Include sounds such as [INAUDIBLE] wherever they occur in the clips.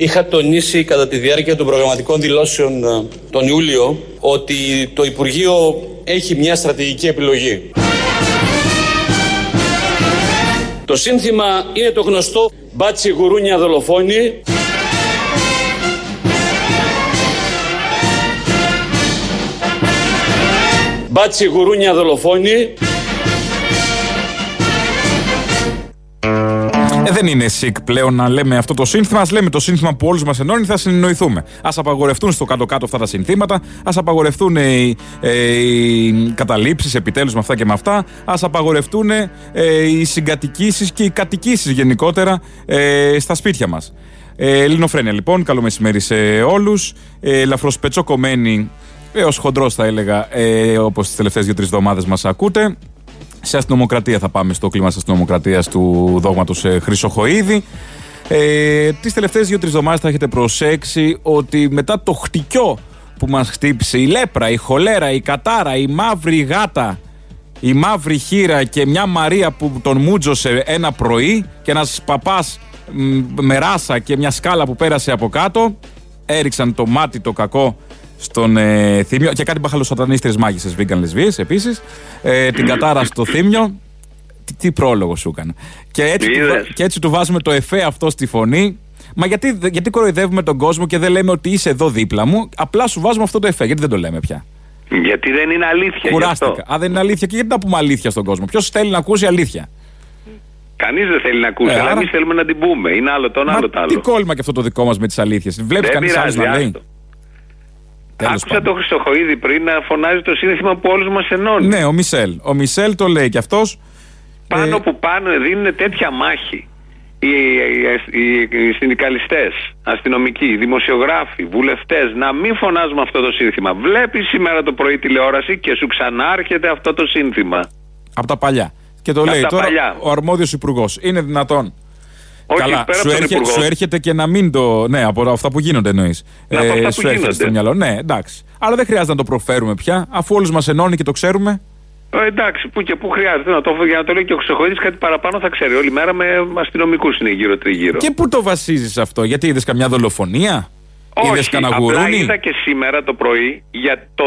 Είχα τονίσει κατά τη διάρκεια των προγραμματικών δηλώσεων ε, τον Ιούλιο ότι το Υπουργείο έχει μια στρατηγική επιλογή. Το σύνθημα είναι το γνωστό «Μπάτσι γουρούνια δολοφόνη». Μπάτσι γουρούνια δολοφόνη. Ε, δεν είναι sick πλέον να λέμε αυτό το σύνθημα. Α λέμε το σύνθημα που όλους μας ενώνει, θα συνεννοηθούμε. Α απαγορευτούν στο κάτω-κάτω αυτά τα συνθήματα. Α απαγορευτούν οι, ε, οι καταλήψεις επιτέλους με αυτά και με αυτά. Α απαγορευτούν ε, οι συγκατοικήσεις και οι κατοικήσεις γενικότερα ε, στα σπίτια μας. Ε, Ελληνοφρένια λοιπόν, καλό μεσημέρι σε όλους. Ε, Ελαφρώ πετσοκομμένη έως χοντρός θα έλεγα, ε, όπως τις τελευταίες δύο-τρεις εβδομάδες μας ακούτε. Σε αστυνομοκρατία θα πάμε στο κλίμα της αστυνομοκρατίας του δόγματος ε, Χρυσοχοίδη. Ε, τις τελευταίες δύο-τρεις εβδομάδες θα έχετε προσέξει ότι μετά το χτυκιό που μας χτύπησε η λέπρα, η χολέρα, η κατάρα, η μαύρη γάτα, η μαύρη χείρα και μια Μαρία που τον μούτζωσε ένα πρωί και ένας παπάς με ράσα και μια σκάλα που πέρασε από κάτω έριξαν το μάτι το κακό στον ε, Θήμιο και κάτι μπαχαλοσατανίστρε μάγισσες βίγκαν λεσβείε επίσης. Ε, την κατάρα στο Θήμιο. Τι, τι πρόλογο σου έκανε. Και έτσι, του, και έτσι του βάζουμε το εφέ αυτό στη φωνή. Μα γιατί, γιατί κοροϊδεύουμε τον κόσμο και δεν λέμε ότι είσαι εδώ δίπλα μου, απλά σου βάζουμε αυτό το εφέ. Γιατί δεν το λέμε πια; Γιατί δεν είναι αλήθεια. Κουράστηκα. Α, δεν είναι αλήθεια. Και γιατί να πούμε αλήθεια στον κόσμο; Ποιος θέλει να ακούσει αλήθεια; Κανείς δεν θέλει να ακούσει, ε, αλλά εμείς θέλουμε να την πούμε. Είναι άλλο το άλλο το άλλο. Τι κόλλημα και αυτό το δικό μας με τις αλήθειες. Βλέπεις κανείς άλλο να λέει; Τέλος Άκουσα τον Χρυσοχοίδη πριν να φωνάζει το σύνθημα που όλους μας ενώνει. Ναι, ο Μισελ. Ο Μισελ το λέει και αυτός. Πάνω ε... που πάνω δίνουν τέτοια μάχη. Οι, οι, οι, οι συνδικαλιστές, αστυνομικοί, οι δημοσιογράφοι, βουλευτές, να μην φωνάζουμε αυτό το σύνθημα. Βλέπεις σήμερα το πρωί τηλεόραση και σου ξανάρχεται αυτό το σύνθημα. Από τα παλιά. Και το λέει τώρα παλιά. ο αρμόδιος υπουργός. Είναι δυνατόν όχι, Καλά, σου, έρχε, σου, έρχεται και να μην το. Ναι, από αυτά που γίνονται εννοείς. Ναι, ε, αυτά σου που έρχεται στο μυαλό. Ναι, εντάξει. Αλλά δεν χρειάζεται να το προφέρουμε πια, αφού όλους μας ενώνει και το ξέρουμε. Ε, εντάξει, που και που χρειάζεται να το, για να το λέει και ο Χρυσοχοίδη κάτι παραπάνω θα ξέρει. Όλη μέρα με αστυνομικούς είναι γύρω-τριγύρω. Και πού το βασίζεις αυτό, Γιατί είδες καμιά δολοφονία, όχι, απλά είδα και σήμερα το πρωί για το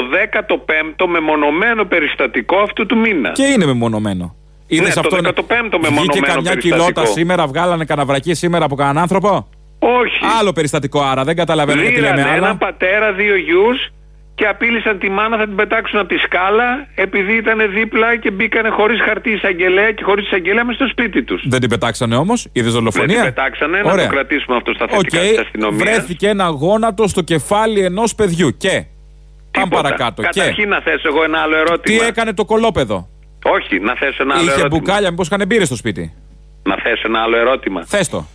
15ο μεμονωμένο περιστατικό αυτού του μήνα. Και είναι μεμονωμένο. Είδε ναι, αυτό. Το 15ο μεμονωμένο. Βγήκε καμιά κοιλότα σήμερα, βγάλανε καναβρακή σήμερα από κανέναν άνθρωπο; Όχι. Άλλο περιστατικό άρα, δεν καταλαβαίνω γιατί λέμε άλλα. Ένα πατέρα, δύο γιους και απείλησαν τη μάνα θα την πετάξουν από τη σκάλα επειδή ήταν δίπλα και μπήκανε χωρίς χαρτί εισαγγελέα και χωρίς εισαγγελέα μες στο σπίτι τους. Δεν την πετάξανε όμως, είδες δολοφονία; Δεν την πετάξανε, Ωραία. να το κρατήσουμε αυτό στα θετικά okay. της αστυνομίας. Βρέθηκε ένα γόνατο στο κεφάλι ενός παιδιού και. Πάμε παρακάτω. Καταρχήν και. να θέσω εγώ ένα άλλο ερώτημα. Τι έκανε το κολόπεδο; Όχι, να θέσω ένα άλλο Είχε ερώτημα. μπουκάλια, μήπως είχαν μπύρες στο σπίτι. Να θέσω ένα άλλο ερώτημα. Θες το.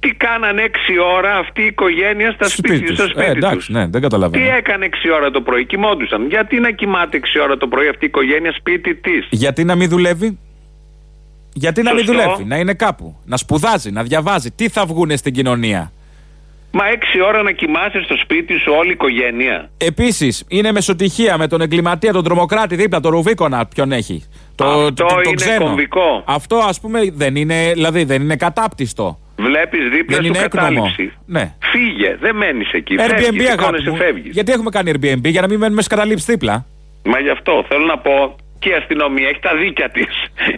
Τι κάναν 6 ώρα αυτή η οικογένεια στα σπίτι, στο σπίτι ε, εντάξει, ναι, δεν καταλαβαίνω. Τι έκανε 6 ώρα το πρωί, κοιμόντουσαν. Γιατί να κοιμάται 6 ώρα το πρωί αυτή η οικογένεια σπίτι της; Γιατί να μην δουλεύει; Γιατί να μην δουλεύει, να είναι κάπου, να σπουδάζει, να διαβάζει. Τι θα βγούνε στην κοινωνία; Μα έξι ώρα να κοιμάσαι στο σπίτι σου όλη η οικογένεια. Επίσης, είναι μεσοτυχία με τον εγκληματία, τον τρομοκράτη δίπλα, τον Ρουβίκονα, ποιον έχει. Το, Αυτό το, το, είναι ξένο. κομβικό. Αυτό ας πούμε δεν είναι, δηλαδή, δεν είναι κατάπτυστο. Βλέπεις δίπλα δεν σου είναι κατάληψη. Ναι. Φύγε, δεν μένεις εκεί. Airbnb, φεύγεις, αγάπη μου. Γιατί έχουμε κάνει Airbnb, για να μην μένουμε στι καταλήψει δίπλα. Μα γι' αυτό θέλω να πω και η αστυνομία έχει τα δίκια της.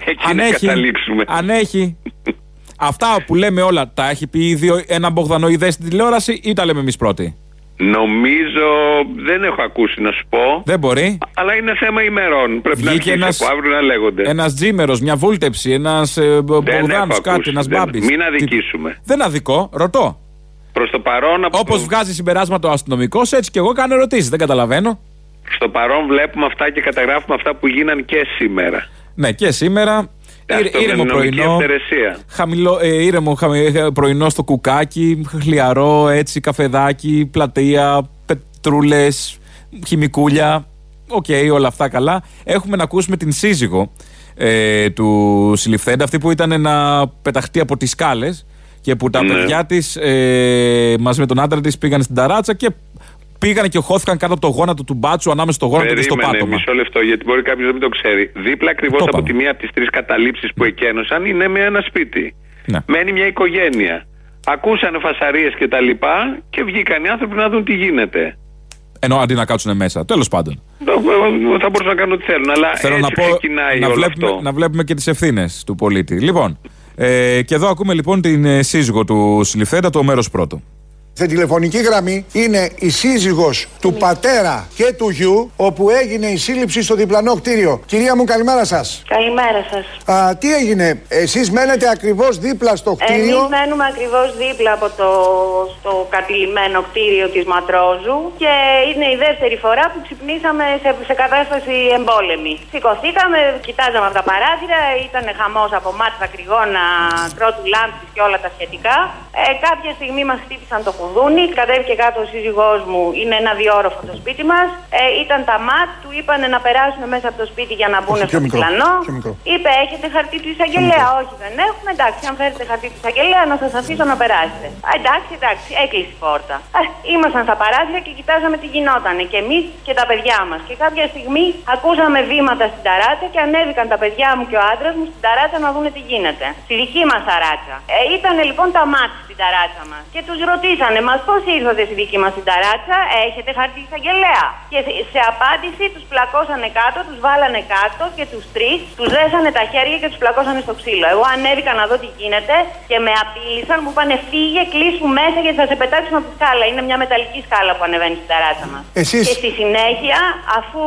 Εκεί αν να έχει, καταλήξουμε. Αν έχει. Αυτά που λέμε όλα, τα έχει πει ήδη ένα Μπογδανοειδέ στην τηλεόραση ή τα λέμε εμείς πρώτοι; Νομίζω δεν έχω ακούσει να σου πω. Δεν μπορεί. Αλλά είναι θέμα ημερών. Πρέπει Βγήκε να αρχίσει από αύριο να λέγονται. Ένας τζίμερος, μια βούλτεψη, ένας ε, Μπογδάνος, κάτι, ένας μπάμπης. Μην αδικήσουμε. Τι... Δεν αδικό, ρωτώ. Προς το παρόν. Όπως βγάζει συμπεράσματα ο αστυνομικός, έτσι και εγώ κάνω ερωτήσεις. Δεν καταλαβαίνω. Στο παρόν βλέπουμε αυτά και καταγράφουμε αυτά που γίναν και σήμερα. Ναι, και σήμερα. Ήρεμο πρωινό. Χαμηλό, ε, ήρεμο ε, πρωινό στο Κουκάκι, χλιαρό έτσι, καφεδάκι, πλατεία, πετρούλες, χημικούλια. OK, okay, όλα αυτά καλά. Έχουμε να ακούσουμε την σύζυγο ε, του συλληφθέντα, αυτή που ήταν να πεταχτεί από τις σκάλες και που τα ναι. παιδιά της ε, μαζί με τον άντρα της πήγαν στην ταράτσα και πήγανε και χώθηκαν κάτω από το γόνατο του μπάτσου ανάμεσα στο γόνατο Περίμενε, και στο πάτωμα. Μισό λεπτό, γιατί μπορεί κάποιος να μην το ξέρει. Δίπλα ακριβώς από τη μία από τις τρεις καταλήψεις που εκένωσαν είναι με ένα σπίτι. Ναι. Μένει μια οικογένεια. ακούσανε φασαρίες και τα λοιπά και βγήκαν οι άνθρωποι να δουν τι γίνεται. Ενώ αντί να κάτσουν μέσα. Τέλος πάντων. Θα μπορούσαν να κάνουν ό,τι θέλουν. Αλλά Θέλω έτσι να, πω, ξεκινάει να, όλο βλέπουμε, αυτό. να βλέπουμε και τις ευθύνες του πολίτη. Λοιπόν, ε, και εδώ ακούμε λοιπόν την ε, σύζυγο του συλληφθέντα, το μέρος πρώτο. Στην τηλεφωνική γραμμή είναι η σύζυγος του πατέρα και του γιου όπου έγινε η σύλληψη στο διπλανό κτίριο. Κυρία μου καλημέρα σας. Καλημέρα σας. Α, τι έγινε, εσείς μένετε ακριβώς δίπλα στο κτίριο; Εμείς μένουμε ακριβώς δίπλα από το στο κατηλημένο κτίριο της Ματρόζου και είναι η δεύτερη φορά που ξυπνήσαμε σε, σε κατάσταση εμπόλεμη. Σηκωθήκαμε, κοιτάζαμε από τα παράθυρα, ήταν χαμός από μάτια κρυγόνα, κρότου λάμπης και όλα τα σχετικά. Ε, κάποια στιγμή μας χτύπησαν το κουδούνι, κατέβηκε κάτω ο σύζυγός μου, είναι ένα διόροφο το σπίτι μας. Ε, ήταν τα ματ, του είπαν να περάσουν μέσα από το σπίτι για να μπουν Όχι, στο πιο μικρό, πλανό. πιο μικρό. Είπε, έχετε χαρτί του εισαγγελέα; Όχι, δεν έχουμε. Εντάξει, αν φέρετε χαρτί του εισαγγελέα, να σας αφήσω να περάσετε. Α, εντάξει, εντάξει, έκλεισε η πόρτα. Α, ήμασταν στα παράθυρα και κοιτάζαμε τι γινότανε. Και εμείς και τα παιδιά μας. Και κάποια στιγμή ακούσαμε βήματα στην ταράτσα και ανέβηκαν τα παιδιά μου και ο άντρας μου στην ταράτσα να δούνε τι γίνεται. Στη δική μας ταράτσα. Ε, ήταν λοιπόν τα μάτια στην ταράτσα μας. Και τους ρωτήσανε, μας πώς ήρθατε στη δική μας την ταράτσα, έχετε χαρτί εισαγγελέα. Και σε- σε απάντηση τους πλακώσανε κάτω, τους βάλανε κάτω και τους τρεις τους δέσανε τα χέρια και τους πλακώσανε στο ξύλο. Εγώ ανέβηκα να δω τι γίνεται και με απείλησαν, μου είπανε φύγε, κλείσου μέσα και θα σε πετάξουμε από τη σκάλα. Είναι μια μεταλλική σκάλα που ανεβαίνει στην ταράτσα μας. Εσείς- Και στη συνέχεια, αφού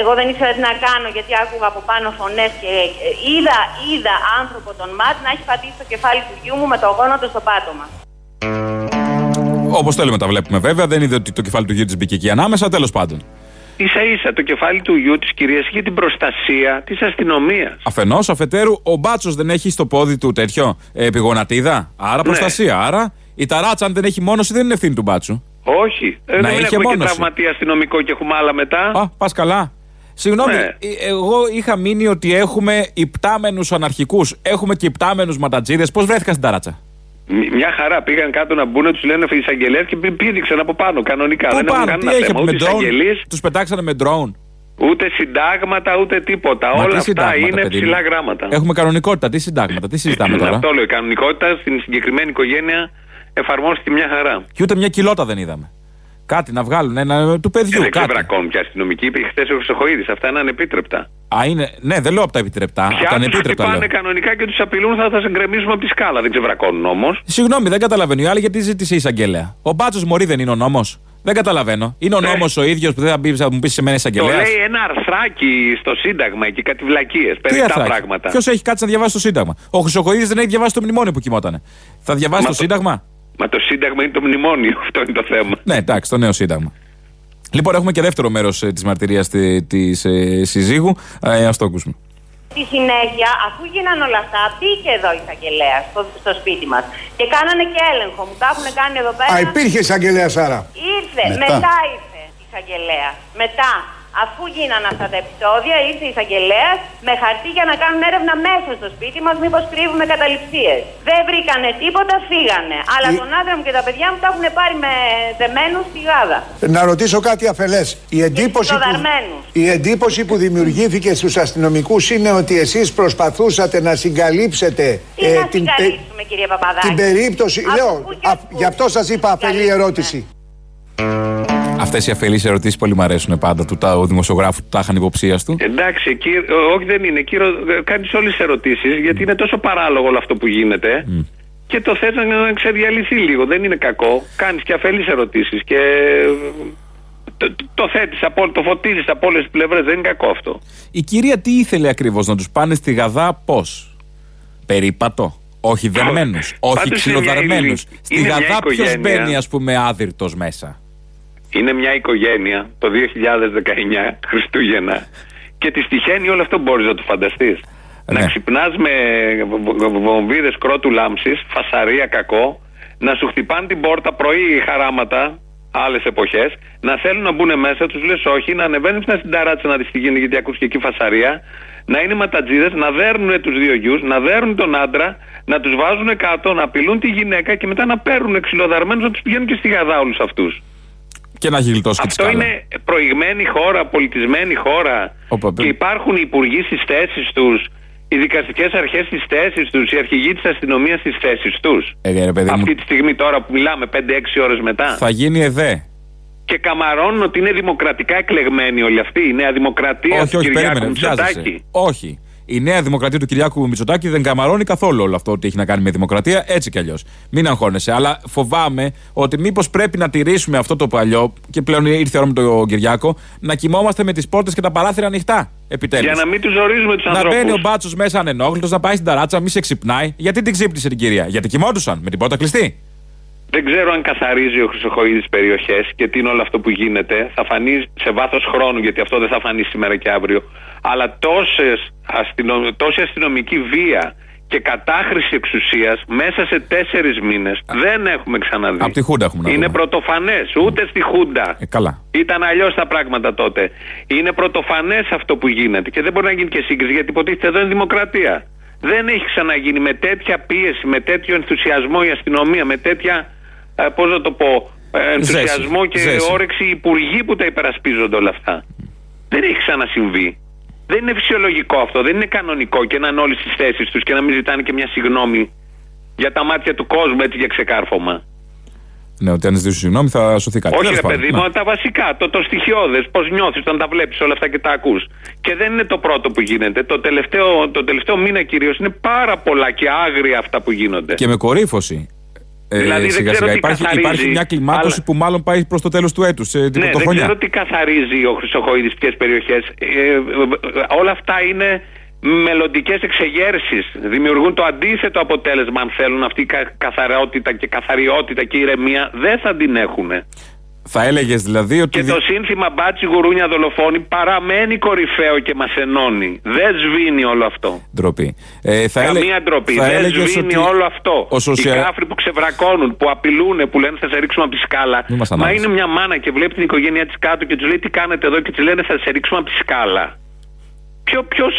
εγώ δεν ήξερα τι να κάνω γιατί άκουγα από πάνω φωνές και ε, είδα, είδα άνθρωπο τον ΜΑΤ να έχει πατήσει το κεφάλι του γιού μου με το γόνατο στο πάτωμα. Όπως θέλουμε τα βλέπουμε βέβαια, δεν είδε ότι το κεφάλι του γιου της μπήκε εκεί ανάμεσα, τέλος πάντων. σα ίσα το κεφάλι του γιου της κυρίας είχε την προστασία της αστυνομίας. Αφενός, αφετέρου, ο μπάτσος δεν έχει στο πόδι του τέτοιο ε, επιγονατίδα. Άρα προστασία. Άρα η ταράτσα, αν δεν έχει μόνωση, δεν είναι ευθύνη του μπάτσου. Όχι. Ε, Να δεν είχε έχουμε και μόνωση. τραυματία αστυνομικό και έχουμε άλλα μετά. Α, πας καλά. Συγγνώμη, Ναι. ε, εγώ είχα μείνει ότι έχουμε υπτάμενους αναρχικούς. Έχουμε και υπτάμενους ματατζίδε. Πώς βρέθηκαν στην ταράτσα; Μ- Μια χαρά πήγαν κάτω να μπουν, τους λένε εισαγγελέα και πή- πήδηξαν από πάνω κανονικά. Πού δεν έχουν πάνω, τι κανένα έχει θέμα. με Ούτε drone; εισαγγελείς, Τους πετάξανε με drone. ούτε συντάγματα, ούτε τίποτα. Μα Όλα τι αυτά συντάγματα, είναι παιδί μου; ψηλά γράμματα. Έχουμε κανονικότητα. Τι συντάγματα, τι συζητάμε τώρα; Αυτό λέω. Η κανονικότητα στην συγκεκριμένη οικογένεια εφαρμόστηκε μια χαρά. Και ούτε μια κοιλότα δεν είδαμε. Κάτι να βγάλουν ένα του παιδιού. δεν κάτι. ξεβρακώνουν πια αστυνομικοί. Είπε χθες ο Χρυσοχοίδης. Αυτά είναι ανεπίτρεπτα. Α, είναι, ναι, δεν λέω από τα επιτρεπτά. Από Πια τα του ανεπίτρεπτα λέω. χτυπάνε κανονικά και τους απειλούν θα, θα σε γκρεμίσουμε από τη σκάλα. Δεν ξεβρακώνουν όμως. Συγγνώμη, δεν καταλαβαίνω. Η άλλη γιατί ζήτησε εισαγγελέα. Ο μπάτσος Μωρή δεν είναι ο νόμος; Δεν καταλαβαίνω. Είναι ο Ναι. νόμος ο ίδιος που δεν θα, μπει, θα μου πεις σε μένα Το εισαγγελέας; λέει ένα αρθράκι στο Σύνταγμα εκεί, κάτι βλακίες. Περιττά πράγματα. Ποιος έχει κάτσει να διαβάσει το Σύνταγμα; Ο Χρυσοκοίδη δεν έχει διαβάσει το μνημόνιο που κοιμότανε. Θα διαβάσει Μα το το- Σύνταγμα; Μα το Σύνταγμα είναι το μνημόνιο. Αυτό είναι το θέμα. Ναι, εντάξει, το νέο Σύνταγμα. Λοιπόν, έχουμε και δεύτερο μέρος της μαρτυρίας τη ε, συζύγου. Ε, Α το ακούσουμε. Στη συνέχεια, αφού γίνανε όλα αυτά, μπήκε εδώ η εισαγγελέα στο, στο σπίτι μας. Και κάνανε και έλεγχο. Μου τα έχουν κάνει εδώ πέρα. Α, υπήρχε εισαγγελέα άρα. Ήρθε, Μετά. μετά, ήρθε η εισαγγελέα. Μετά, αφού γίνανε αυτά τα επεισόδια, ήρθε η εισαγγελέα με χαρτί για να κάνουν έρευνα μέσα στο σπίτι μας, μήπως κρύβουμε καταληψίες. Δεν βρήκανε τίποτα, φύγανε. Αλλά Η- τον άντρα μου και τα παιδιά μου τα έχουν πάρει με δεμένους στη γάδα. Να ρωτήσω κάτι αφελές. Η εντύπωση, που, ξυλοδαρμένους. η εντύπωση που δημιουργήθηκε στους αστυνομικούς είναι ότι εσείς προσπαθούσατε να συγκαλύψετε Τι να συγκαλύψουμε, κύριε Παπαδάκη; ε, την περίπτωση. Από Λέω, πού και α, πού γι' αυτό σας είπα να αφελή συγκαλύψουμε. ερώτηση. Αυτές οι αφελείς ερωτήσεις πολύ μου αρέσουν πάντα του τα, ο δημοσιογράφου που τα είχαν υποψία του. Εντάξει, εκεί, ε, όχι δεν είναι. Κύριο, κάνεις όλες τις ερωτήσεις γιατί είναι τόσο παράλογο όλο αυτό που γίνεται. Και το θες να, να ξεδιαλυθεί λίγο. Δεν είναι κακό. Κάνεις και αφελείς ερωτήσεις και ε, το, το θέτεις, το φωτίζεις από όλες τις πλευρές. Δεν είναι κακό αυτό. Η κυρία τι ήθελε ακριβώς, να τους πάνε στη Γαδά; Πώς; Περίπατο; Όχι δεμένους; όχι Πάντως είναι μια ξυλοδαρμένους; ηλι- Στη είναι μια Γαδά ποιος οικογένεια. μπαίνει, ας πούμε, άδυρτος μέσα; Είναι μια οικογένεια το 2019 Χριστούγεννα και τη τυχαίνει όλο αυτό μπορείς να το φανταστείς. Ναι. Να ξυπνάς με βομβίδες κρότου λάμψης, φασαρία κακό, να σου χτυπάνε την πόρτα πρωί χαράματα, άλλες εποχές, να θέλουν να μπουν μέσα, τους λες όχι, να ανεβαίνεις στην ταράτσα να δεις τι γίνεται, γιατί ακούς και εκεί φασαρία, να είναι ματατζίδες, να δέρνουν τους δύο γιους, να δέρνουν τον άντρα, να τους βάζουν κάτω, να απειλούν τη γυναίκα και μετά να παίρνουν ξυλοδαρμένους να τους πηγαίνουν και στη γαδά όλους αυτούς. Και να έχει γλιτώσει και τη Αυτό σκάλα. είναι προηγμένη χώρα, πολιτισμένη χώρα. Όπα, και παι- υπάρχουν υπουργοί στις θέσεις τους. οι δικαστικές αρχές στις θέσεις τους, οι αρχηγοί της αστυνομίας στις θέσεις τους. Ε, ρε, παιδί μου, Αυτή τη στιγμή τώρα που μιλάμε, 5-6 ώρες μετά. θα γίνει εδέ. Και καμαρώνουν ότι είναι δημοκρατικά εκλεγμένοι όλοι αυτοί. Η Νέα Δημοκρατία όχι, του όχι, Κυριάκου περίμενε. βιάζεσαι. Μητσοτάκη. Όχι. Η νέα δημοκρατία του Κυριάκου Μητσοτάκη δεν καμαρώνει καθόλου όλο αυτό ότι έχει να κάνει με δημοκρατία, έτσι κι αλλιώς. Μην αγχώνεσαι. Αλλά φοβάμαι ότι μήπως πρέπει να τηρήσουμε αυτό το παλιό, και πλέον ήρθε η ώρα με τον Κυριάκο, να κοιμόμαστε με τις πόρτες και τα παράθυρα ανοιχτά. Επιτέλους. Για να μην τους ζορίζουμε τους Να ανθρώπους. μπαίνει ο μπάτσος μέσα ανενόχλητος, να πάει στην ταράτσα, μη σε ξυπνάει. Γιατί την ξύπνησε την κυρία, Γιατί κοιμόντουσαν με την πόρτα κλειστή. Δεν ξέρω αν καθαρίζει ο Χρυσοχοίδης περιοχές και τι είναι όλο αυτό που γίνεται. Θα φανεί σε βάθος χρόνου, γιατί αυτό δεν θα φανεί σήμερα και αύριο. Αλλά τόσες αστυνο... τόση αστυνομική βία και κατάχρηση εξουσίας μέσα σε τέσσερις μήνες δεν έχουμε ξαναδεί. Απ' τη Χούντα έχουμε να Είναι δούμε. πρωτοφανές. Ούτε στη Χούντα. Ε, καλά. Ήταν αλλιώς τα πράγματα τότε. Είναι πρωτοφανές αυτό που γίνεται και δεν μπορεί να γίνει και σύγκριση γιατί υποτίθεται εδώ είναι δημοκρατία. Δεν έχει ξαναγίνει με τέτοια πίεση, με τέτοιο ενθουσιασμό η αστυνομία, με τέτοια. Ε, Πώς να το πω. ε, ενθουσιασμό Ζέση. και Ζέση. όρεξη οι υπουργοί που τα υπερασπίζονται όλα αυτά. Δεν έχει ξανασυμβεί. Δεν είναι φυσιολογικό αυτό, δεν είναι κανονικό και να είναι όλοι στι θέσεις τους και να μην ζητάνε και μια συγγνώμη για τα μάτια του κόσμου έτσι για ξεκάρφωμα. Ναι, ότι αν ζητήσω συγγνώμη θα σωθεί κάτι. Όχι, Τέλος ρε πάντων, παιδί ναι. μου, τα βασικά, το, το στοιχειώδες, πώς νιώθεις όταν τα βλέπεις όλα αυτά και τα ακούς. Και δεν είναι το πρώτο που γίνεται. Το τελευταίο, το τελευταίο μήνα κυρίως είναι πάρα πολλά και άγρια αυτά που γίνονται. Και με κορύφωση. Ε, Δηλαδή, δεν σιγά ξέρω σιγά. τι Υπάρχει, καθαρίζει, υπάρχει μια κλιμάκωση αλλά- που μάλλον πάει προς το τέλος του έτους, την ναι, δεν πρωτοχρονιά. ξέρω τι καθαρίζει ο Χρυσοχοίδης, ποιες περιοχές. όλα αυτά είναι μελλοντικές εξεγέρσεις. Δημιουργούν το αντίθετο αποτέλεσμα, αν θέλουν. Αυτή η κα- καθαρότητα και καθαριότητα και ηρεμία δεν θα την έχουν. Θα έλεγες δηλαδή ότι. Και δι- το σύνθημα μπάτσι γουρούνια δολοφόνη παραμένει κορυφαίο και μα ενώνει. Δεν σβήνει όλο αυτό. Ντροπή. Ε, θα Καμία έλεγε- ντροπή. θα Δεν έλεγες σβήνει ότι όλο αυτό. Ο σοσια... Οι κάφροι που ξεβρακώνουν, που απειλούν, που λένε θα σε ρίξουμε από τη σκάλα. Μη μας Μα ανάβεις. είναι μια μάνα και βλέπει την οικογένειά της κάτω και τους λέει τι κάνετε εδώ και της λένε θα σε ρίξουμε από τη σκάλα. Ποιο, ποιος,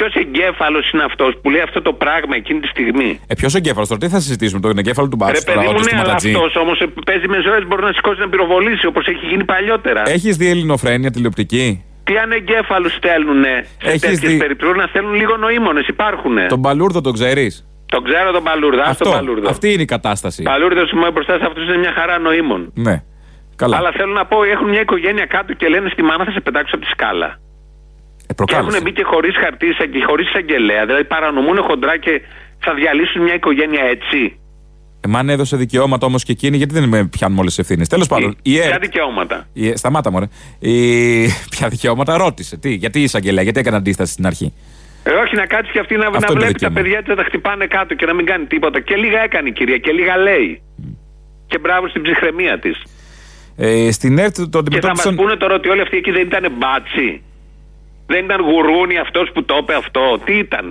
ποιος εγκέφαλος είναι αυτός που λέει αυτό το πράγμα εκείνη τη στιγμή; Ε, ποιος εγκέφαλος τώρα, τι θα συζητήσουμε, τον εγκέφαλο του Ρε Μπάτσου, παιδί τώρα, μου, όντως, του ναι, αλλά Ματατζή. αυτός όμως ε, παίζει με ζωές, μπορεί να σηκώσει να πυροβολήσει όπως έχει γίνει παλιότερα. Έχεις δει ελληνοφρένεια τηλεοπτική; Τι ανεγκέφαλους στέλνουν σε Έχεις τέτοιες δει- περιπτώσεις να στέλνουν λίγο νοήμονες, υπάρχουν. Τον Παλούρδο τον ξέρεις; Τον ξέρω τον Παλούρδα, αυτό, τον Παλούρδο. αυτή είναι η κατάσταση. Παλούρδος μου μπροστά σε αυτούς είναι μια χαρά νοήμων. Ναι. Καλά. Αλλά θέλω να πω, έχουν μια οικογένεια κάτω και λένε στη μάνα θα σε πετάξω από τη σκάλα. Ε, Και προκάλεσε. έχουν μπει και χωρίς χαρτί και χωρίς εισαγγελέα. Δηλαδή παρανομούν χοντρά και θα διαλύσουν μια οικογένεια έτσι. Ε, μ' αν έδωσε δικαιώματα όμως και εκείνη, γιατί δεν με πιάνουν όλες τις ευθύνες. Τέλος πάντων, η Ποια ΕΡΤ. δικαιώματα; η ΕΡΤ- Σταμάτα, μωρέ. Η... [LAUGHS] Ποια δικαιώματα ρώτησε. Τι, γιατί η εισαγγελέα, γιατί έκανε αντίσταση στην αρχή; Ε, όχι να κάτσει και αυτή να, Αυτό να είναι το βλέπει τα δικαίωμα. παιδιά τη να τα χτυπάνε κάτω και να μην κάνει τίποτα. Και λίγα έκανε η κυρία και λίγα λέει. Και μπράβο στην ψυχραιμία της. Ε, στην ΕΡΤ το Και θα μας αντιμετώπισαν. πούνε τώρα ότι όλοι αυτοί εκεί δεν ήταν μπάτσι. Δεν ήταν γουρούνι αυτός που το είπε αυτό. Τι ήταν;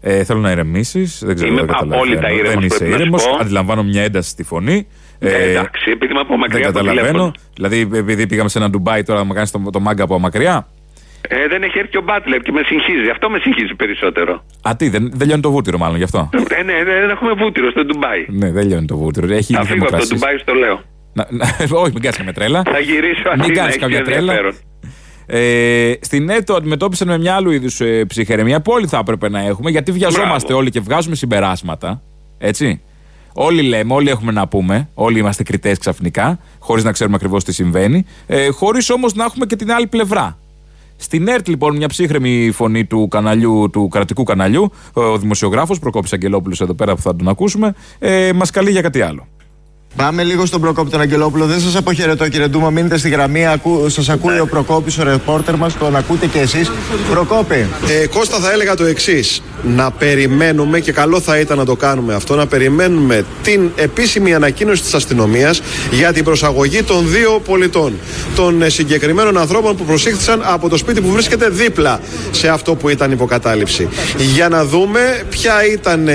Ε, θέλω να ηρεμήσεις. Δεν ξέρω Είμαι δεν καταλαβαίνω. απόλυτα ήρεμος, Δεν είσαι πρέπει να σου ήρεμος. πω. Αντιλαμβάνω μια ένταση στη φωνή. Ε, Ε, εντάξει, επειδή είμαι από δεν μακριά από καταλαβαίνω. τηλέφωνο. Δηλαδή, επειδή πήγαμε σε ένα Ντουμπάι τώρα να μου κάνεις το, το μάγκα από μακριά. Ε, δεν έχει έρθει ο Μπάτλερ και με συγχύζει. Αυτό με συγχύζει περισσότερο. Α, τι, δεν, δεν λιώνει το βούτυρο, μάλλον γι' αυτό; Ε, ναι, ναι, δεν έχουμε βούτυρο στο Ντουμπάι. ναι, δεν λιώνει το βούτυρο. Έχει Θα ήδη φύγω από το θερμοκρασίες. Ντουμπάι, στο λέω. Να, να, [LAUGHS] όχι, μην κάνεις καμία τρέλα. Θα γυρίσω Μην Αθήνα, κάνεις έχει καμία τρέλα. Ενδιαφέρον. Ε, στην ΕΡΤ το αντιμετώπισαν με μια άλλου είδους ε, ψυχραιμία που όλοι θα έπρεπε να έχουμε, γιατί βιαζόμαστε Μπράβο. όλοι και βγάζουμε συμπεράσματα. Έτσι. Όλοι λέμε, όλοι έχουμε να πούμε, όλοι είμαστε κριτές ξαφνικά, χωρίς να ξέρουμε ακριβώς τι συμβαίνει, ε, χωρίς όμως να έχουμε και την άλλη πλευρά. Στην ΕΡΤ, λοιπόν, μια ψύχρεμη φωνή του, καναλιού, του κρατικού καναλιού, ο δημοσιογράφος Προκόπης Αγγελόπουλος, εδώ πέρα που θα τον ακούσουμε, ε, μας καλεί για κάτι άλλο. Πάμε λίγο στον Προκόπη τον Αγγελόπουλο. Δεν σας αποχαιρετώ, κύριε Ντούμα. Μείνετε στη γραμμή. Ακού... Σας ακούει ο Προκόπης, ο ρεπόρτερ μας. Τον ακούτε κι εσείς. Προκόπη. Ε, Κώστα θα έλεγα το εξής. Να περιμένουμε και καλό θα ήταν να το κάνουμε αυτό, να περιμένουμε την επίσημη ανακοίνωση της αστυνομίας για την προσαγωγή των δύο πολιτών. Των ε, συγκεκριμένων ανθρώπων που προσήχθησαν από το σπίτι που βρίσκεται δίπλα σε αυτό που ήταν υποκατάληψη. Για να δούμε ποια ήταν ε,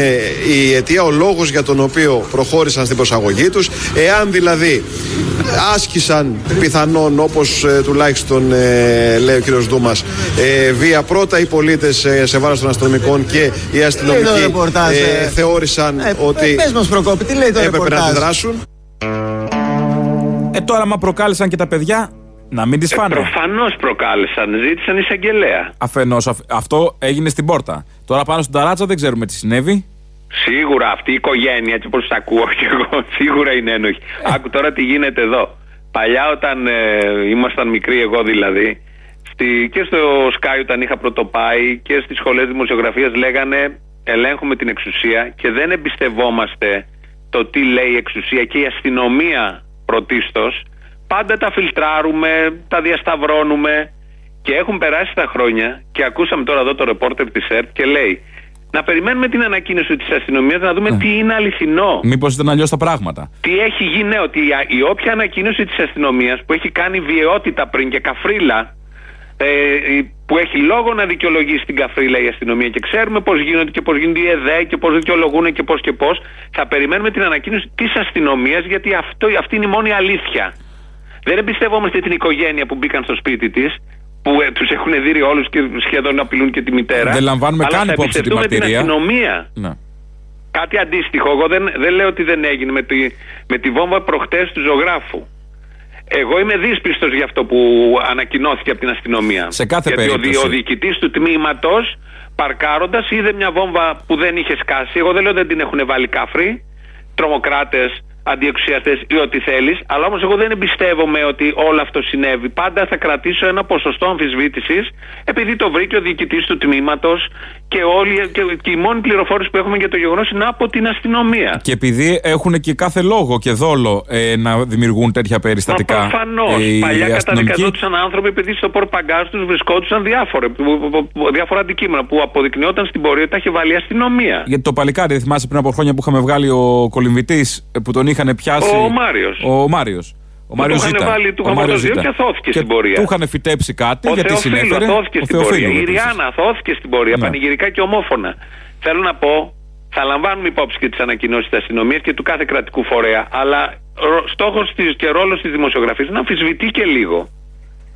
η αιτία, ο λόγος για τον οποίο προχώρησαν στην προσαγωγή τους, εάν δηλαδή άσκησαν πιθανόν όπως ε, τουλάχιστον ε, λέει ο κύριος Δούμας ε, βία πρώτα οι πολίτες ε, σε βάρος των αστυνομικών και οι λέει το αστυνομικοί ρεπορτάζ, ε, ε; θεώρησαν Ε, ότι Πες μας, Προκόπη, τι λέει το έπρεπε να ρεπορτάζ; αντιδράσουν. Ε, τώρα, άμα προκάλεσαν και τα παιδιά, Να μην τις φάνε. Προφανώς προκάλεσαν, ζήτησαν εισαγγελέα. Αφενός, αυτό έγινε στην πόρτα. Τώρα πάνω στην ταράτσα δεν ξέρουμε τι συνέβη. Σίγουρα αυτή η οικογένεια, έτσι όπως ακούω και εγώ, [LAUGHS] σίγουρα είναι ένοχη. Ε. Άκου τώρα τι γίνεται εδώ. Παλιά, όταν ε, ήμασταν μικροί, εγώ δηλαδή, στη, και στο Sky όταν είχα πρωτοπάει και στις σχολές δημοσιογραφίας λέγανε ελέγχουμε την εξουσία και δεν εμπιστευόμαστε το τι λέει η εξουσία και η αστυνομία πρωτίστως. Πάντα τα φιλτράρουμε, τα διασταυρώνουμε και έχουν περάσει τα χρόνια και ακούσαμε τώρα εδώ το ρεπόρτερ της ΕΡΤ και λέει να περιμένουμε την ανακοίνωση της αστυνομίας να δούμε τι είναι αληθινό. Μήπως ήταν αλλιώς τα πράγματα. Τι έχει γίνει, ναι, ότι η, η όποια ανακοίνωση της αστυνομίας που έχει κάνει βιαιότητα πριν και καφρίλα ε, η- που έχει λόγο να δικαιολογήσει την καφρίλα η αστυνομία και ξέρουμε πώς γίνονται και πώς γίνονται οι ΕΔΕ και πώς δικαιολογούν και πώς και πώς θα περιμένουμε την ανακοίνωση της αστυνομίας γιατί αυτό, αυτή είναι η μόνη αλήθεια. Δεν εμπιστευόμαστε την οικογένεια που μπήκαν στο σπίτι της που ε, τους έχουν δει όλους και σχεδόν απειλούν και τη μητέρα. Δεν λαμβάνουμε αλλά καν θα υπόψη τη εμπιστευτούμε την μαρτυρία. αστυνομία. Ναι. Κάτι αντίστοιχο. Εγώ δεν, δεν λέω ότι δεν έγινε με τη, με τη βόμβα προχτές του ζωγράφου. Εγώ είμαι δύσπιστος για αυτό που ανακοινώθηκε από την αστυνομία. Σε κάθε Γιατί ο, περίπτωση. δι- ο διοικητής του τμήματος παρκάροντας είδε μια βόμβα που δεν είχε σκάσει. Εγώ δεν λέω δεν την έχουν βάλει κάφροι, τρομοκράτες, αντιεξουσιαστές ή ό,τι θέλεις. Αλλά όμως εγώ δεν εμπιστεύομαι ότι όλο αυτό συνέβη. Πάντα θα κρατήσω ένα ποσοστό αμφισβήτησης επειδή το βρήκε ο διοικητής του τμήματος και, όλοι, και, και η μόνη πληροφόρηση που έχουμε για το γεγονός είναι από την αστυνομία. Και επειδή έχουν και κάθε λόγο και δόλο ε, να δημιουργούν τέτοια περιστατικά. Μα προφανώς. ε, οι Παλιά αστυνομικοί- καταδικαζόντουσαν άνθρωποι επειδή στο πορπαγκάζ τους βρισκόντουσαν διάφορα, που- που- που- διάφορα αντικείμενα που αποδεικνυόταν στην πορεία ότι τα είχε βάλει η αστυνομία. Γιατί το παλικάρι, δεν θυμάσαι πριν από χρόνια που είχαμε βγάλει ο κολυμβητής που τον είχαν πιάσει; Ο Μάριος. Ο Μάριος. Ο Μάριο είχαν Ζήτα. βάλει, του Ο είχαν Μάριος φορτωθεί Ζήτα. και θώθηκε στην πορεία. Του είχαν φυτέψει κάτι Ο γιατί Θεοφίλου συνέφερε. θώθηκε ο στην πορεία. Θεοφίλου Η επίσης. Ριάννα θώθηκε στην πορεία, Ναι. πανηγυρικά και ομόφωνα. Θέλω να πω, θα λαμβάνουμε υπόψη και τις ανακοινώσεις της αστυνομίας και του κάθε κρατικού φορέα, αλλά στόχος της και ρόλος της δημοσιογραφίας είναι να αμφισβητεί και λίγο.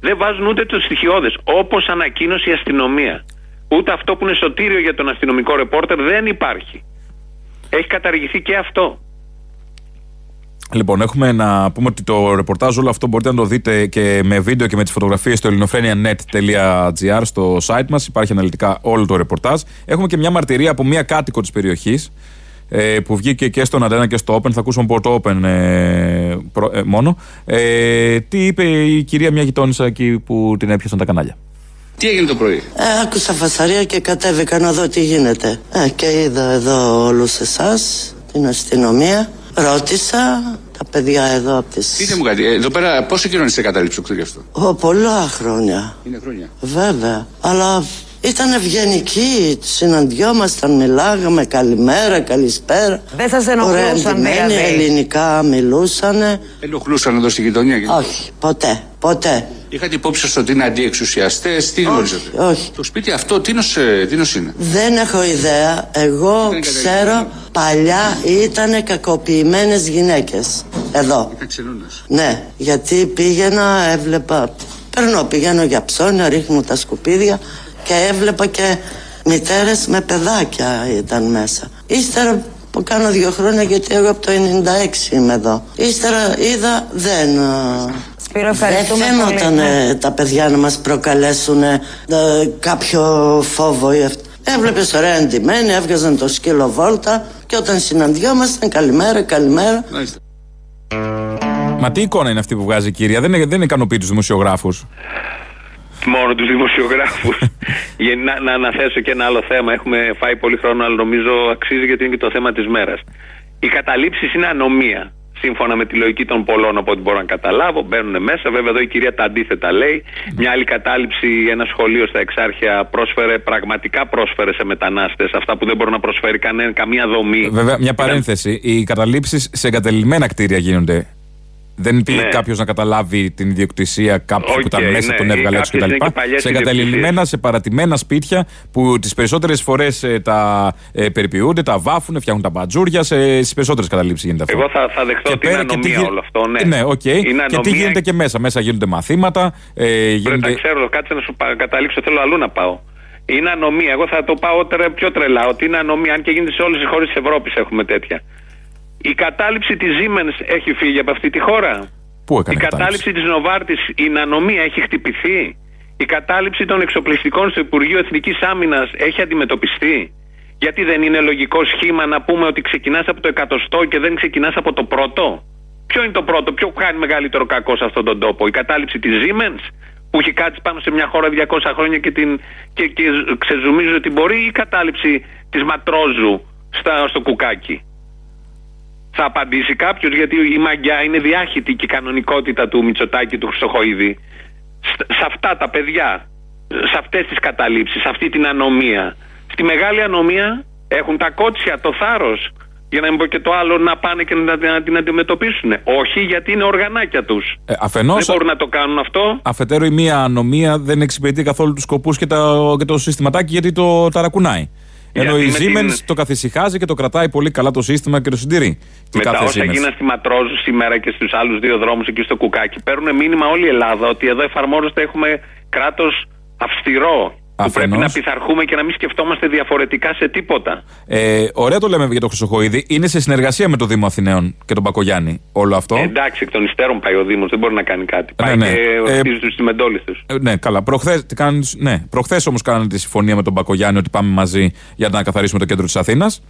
Δεν βάζουν ούτε το στοιχειώδες, όπως ανακοίνωσε η αστυνομία. Ούτε αυτό που είναι σωτήριο για τον αστυνομικό ρεπόρτερ δεν υπάρχει. Έχει καταργηθεί και αυτό. Λοιπόν, έχουμε να πούμε ότι το ρεπορτάζ όλο αυτό μπορείτε να το δείτε και με βίντεο και με τις φωτογραφίες στο ελληνοφρένια.net.gr στο site μας. Υπάρχει αναλυτικά όλο το ρεπορτάζ. Έχουμε και μια μαρτυρία από μια κάτοικο της περιοχής ε, που βγήκε και στον Αντένα και στο Open. Θα ακούσουμε από το Open ε, προ- ε, μόνο. Ε, τι είπε η κυρία μια γειτόνισσα εκεί που την έπιασαν τα κανάλια; Τι έγινε το πρωί; Ε, άκουσα φασαρία και κατέβηκα να δω τι γίνεται. Ε, και είδα εδώ όλους εσάς, την αστυνομία. Ρώτησα τα παιδιά εδώ από τις... Πείτε μου κάτι, ε, εδώ πέρα πόσο καιρό είστε κατάληψη του κτίριου αυτό; Ω, πολλά χρόνια. Είναι χρόνια. Βέβαια. Αλλά ήταν ευγενικοί. Συναντιόμασταν, μιλάγαμε καλημέρα, καλησπέρα. Δεν σας ενοχλούσαν, Ωραία, εντυμένοι, δηλαδή. ελληνικά μιλούσαν. Ενοχλούσαν εδώ στη γειτονιά. Όχι, ποτέ, ποτέ. Είχατε υπόψη σας ότι είναι αντιεξουσιαστές, τι γνωρίζετε. όχι. Το σπίτι αυτό τίνος, ε, τίνος είναι; Δεν έχω ιδέα. Εγώ Δεν ξέρω παλιά ήταν κακοποιημένες γυναίκες. Εδώ. Ήταν ξενώνας. Ναι, γιατί πήγαινα, έβλεπα. Περνώ, πηγαίνω για ψώνια, ρίχνω τα σκουπίδια και έβλεπα και μητέρες με παιδάκια ήταν μέσα. Ύστερα που κάνω δύο χρόνια, γιατί εγώ από το 96 είμαι εδώ. Ύστερα είδα δεν. ε, Σπύρο, δεν ευχαριστούμε φαίνονταν πολύ. ναι. ε, τα παιδιά να μας προκαλέσουν ε, κάποιο φόβο ή αυτό. Έβλεπες ωραία εντυμένοι, έβγαζαν το σκύλο βόλτα και όταν συναντιόμασταν καλημέρα, καλημέρα. Μάλιστα. Μα τι εικόνα είναι αυτή που βγάζει η κυρία, δεν, δεν ικανοποιεί τους δημοσιογράφους. Μόνο τους δημοσιογράφους. [LAUGHS] Για να, να αναθέσω και ένα άλλο θέμα. Έχουμε φάει πολύ χρόνο, αλλά νομίζω αξίζει γιατί είναι και το θέμα της μέρας. Οι καταλήψεις είναι ανομία. Σύμφωνα με τη λογική των πολλών, από ό,τι μπορώ να καταλάβω, μπαίνουν μέσα. Βέβαια, εδώ η κυρία τα αντίθετα λέει. Μια άλλη κατάληψη, ένα σχολείο στα Εξάρχεια πρόσφερε, πραγματικά πρόσφερε σε μετανάστες αυτά που δεν μπορεί να προσφέρει κανένα, καμία δομή. Βέβαια, μια παρένθεση. Οι καταλήψεις σε εγκατελειμμένα κτίρια γίνονται. Δεν πήγε Ναι. κάποιος να καταλάβει την ιδιοκτησία κάποιου Οκ, που ήταν μέσα, ναι. τον Ή έβγαλε έξω κάποιες κτλ. είναι και παλιές Σε εγκατελειμμένα, ιδιοκτησίες. σε παρατημένα σπίτια που τις περισσότερες φορές τα ε, περιποιούνται, τα βάφουν, φτιάχνουν τα μπατζούρια. Στις περισσότερες καταλήψεις γίνεται αυτό. Εγώ θα, θα δεχτώ ότι είναι πέρα και τι ανομία γι- όλο αυτό. Ναι, Ναι, οκ. Είναι Και τι ανομία γίνεται και μέσα. Μέσα γίνονται μαθήματα. Ε, Πρέπει γίνονται... να ξέρω, κάτσε να σου πα- καταλήξω. Θέλω αλλού να πάω. Είναι ανομία. Εγώ θα το πάω τρε, πιο τρελά. Ότι είναι ανομία. Αν και γίνεται σε όλες τις χώρες της Ευρώπης έχουμε τέτοια. Η κατάληψη της Siemens έχει φύγει από αυτή τη χώρα; Πού έκανε Η κατάληψη της Νοβάρτη, η νανομία έχει χτυπηθεί; Η κατάληψη των εξοπλιστικών στο Υπουργείο Εθνικής Άμυνας έχει αντιμετωπιστεί; Γιατί δεν είναι λογικό σχήμα να πούμε ότι ξεκινάς από το εκατοστό και δεν ξεκινάς από το πρώτο; Ποιο είναι το πρώτο, ποιο κάνει μεγαλύτερο κακό σε αυτόν τον τόπο, η κατάληψη της Siemens που έχει κάτσει πάνω σε μια χώρα 200 χρόνια και, την, και, και ξεζουμίζει ότι μπορεί, ή η κατάληψη της Ματρόζου στα, στο κουκάκι; Θα απαντήσει κάποιος, γιατί η μαγιά είναι διάχυτη και η κανονικότητα του Μητσοτάκη του Χρυσοχοίδη. Σ- Σε αυτά τα παιδιά, σε αυτές τις καταλήψεις, σε αυτή την ανομία. Στη μεγάλη ανομία έχουν τα κότσια, το θάρρος, για να μην πω και το άλλο, να πάνε και να, να την αντιμετωπίσουν. Όχι, γιατί είναι οργανάκια τους. Ε, Αφενός, Δεν μπορούν να το κάνουν αυτό. αφετέρου η μία ανομία δεν εξυπηρετεί καθόλου τους σκοπούς και, τα- και το συστηματάκι γιατί το ταρακουνάει. Ενώ Γιατί η με Siemens την- το καθησυχάζει και το κρατάει πολύ καλά το σύστημα και το συντηρεί. Και Με τα κάθε όσα Siemens. έγιναν στη Ματρόζου σήμερα και στους άλλους δύο δρόμους εκεί στο Κουκάκι, παίρνουν μήνυμα όλη η Ελλάδα ότι εδώ εφαρμόζεται, έχουμε κράτος αυστηρό. Που Αφενός. πρέπει να πειθαρχούμε και να μην σκεφτόμαστε διαφορετικά σε τίποτα. Ε, ωραία το λέμε για το Χρυσοχοίδη. Είναι σε συνεργασία με το Δήμο Αθηναίων και τον Πακογιάννη όλο αυτό; Ε, εντάξει, εκ των υστέρων πάει ο Δήμος, δεν μπορεί να κάνει κάτι. Πάει ναι. και Ε, χτίζει του μεντόλε του. Ε, ναι, καλά. Προχθές, τι κάνουν- ναι. Προχθές όμως κάνανε τη συμφωνία με τον Πακογιάννη ότι πάμε μαζί για να καθαρίσουμε το κέντρο της Αθήνας.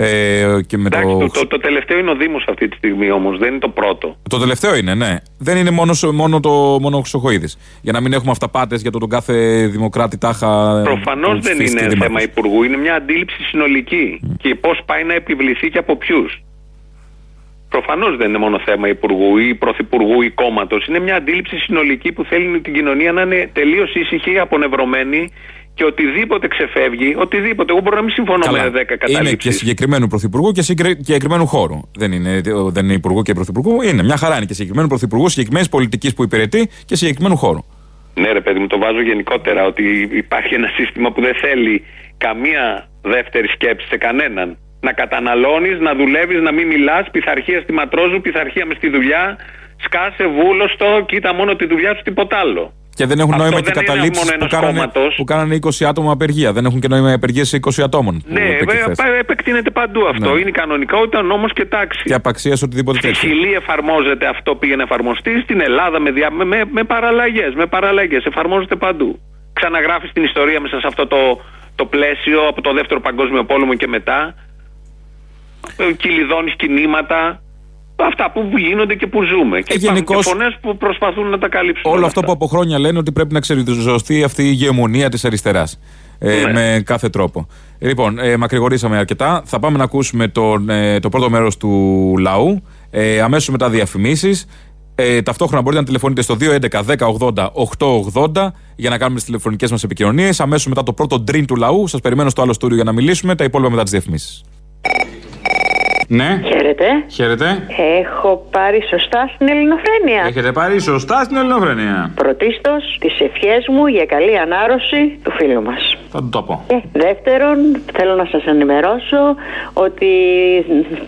Ε, και με Εντάξει, το... το, το, το τελευταίο είναι ο Δήμος αυτή τη στιγμή όμως, δεν είναι το πρώτο. Το τελευταίο είναι, ναι. Δεν είναι μόνο, μόνο, το, μόνο ο Χρυσοχοίδης. Για να μην έχουμε αυταπάτες για το τον κάθε δημοκράτη τάχα. Προφανώς που δεν ψηφίστηκε είναι δήμαρχος. θέμα Υπουργού, είναι μια αντίληψη συνολική. Και πώς πάει να επιβληθεί και από ποιους. Προφανώς δεν είναι μόνο θέμα Υπουργού ή Πρωθυπουργού ή κόμματος. Είναι μια αντίληψη συνολική που θέλει την κοινωνία να είναι τελείως ήσυχη, απονευρωμένη και οτιδήποτε ξεφεύγει, οτιδήποτε. Εγώ μπορώ να μην συμφωνώ Καλά. με 10 Είναι και καταλήψει. συγκεκριμένου πρωθυπουργού και συγκεκρι- συγκεκριμένου χώρου. Δεν είναι, δεν είναι υπουργού και πρωθυπουργού. Είναι μια χαρά. Είναι και συγκεκριμένου πρωθυπουργού, συγκεκριμένης πολιτικής που υπηρετεί και συγκεκριμένου χώρου. Ναι, ρε παιδί μου, το βάζω γενικότερα ότι υπάρχει ένα σύστημα που δεν θέλει καμία δεύτερη σκέψη σε κανέναν. Να καταναλώνεις, να δουλεύεις, να μην μιλάς, πειθαρχία στη ματρόζου, πειθαρχία μες στη δουλειά. Σκάσε βούλωστο, κοίτα μόνο τη δουλειά σου, τίποτα άλλο. Και δεν έχουν Αυτό νόημα και δεν είναι καταλήψει μόνο που, ενός κάνανε- κόμματος. που κάνανε 20 άτομα απεργία. Δεν έχουν και νόημα οι απεργίες σε 20 ατόμων. που Ναι, είπε και βέβαια, χθες. πα- επεκτείνεται παντού αυτό. Ναι. Είναι η κανονικότητα, νόμο και τάξη. Και απαξία σε οτιδήποτε Στη τέτοιο. Χιλή εφαρμόζεται αυτό πήγε να εφαρμοστεί. Στην Ελλάδα με, δια... με, με, με παραλλαγές. Με παραλλαγές. Εφαρμόζεται παντού. Ξαναγράφει την ιστορία μέσα σε αυτό το, το πλαίσιο από το δεύτερο παγκόσμιο πόλεμο και μετά. Ε, Κυλιδώνεις κινήματα. Αυτά που γίνονται και που ζούμε. Και υπάρχουν γενικώς- και φωνές που προσπαθούν να τα καλύψουν. Όλο όλα αυτό αυτά. που από χρόνια λένε ότι πρέπει να ξεριζωστεί αυτή η ηγεμονία της αριστεράς. Ε, Ναι. Με κάθε τρόπο. Λοιπόν, ε, μακρηγορήσαμε αρκετά. Θα πάμε να ακούσουμε τον, ε, το πρώτο μέρος του λαού. Ε, Αμέσως μετά διαφημίσεις. Ε, ταυτόχρονα μπορείτε να τηλεφωνείτε στο 211 1080 880 για να κάνουμε τις τηλεφωνικές μας επικοινωνίες. Αμέσως μετά το πρώτο ντριν του λαού. Σας περιμένω στο άλλο στούριο για να μιλήσουμε. Τα υπόλοιπα μετά τις διαφημίσεις. Ναι, Χαίρετε. χαίρετε. Έχω πάρει σωστά στην ελληνοφρένεια. Έχετε πάρει σωστά στην Ελληνοφρενία. Πρωτίστως, τις ευχές μου για καλή ανάρρωση του φίλου μας. Θα του το πω. Και δεύτερον, θέλω να σας ενημερώσω ότι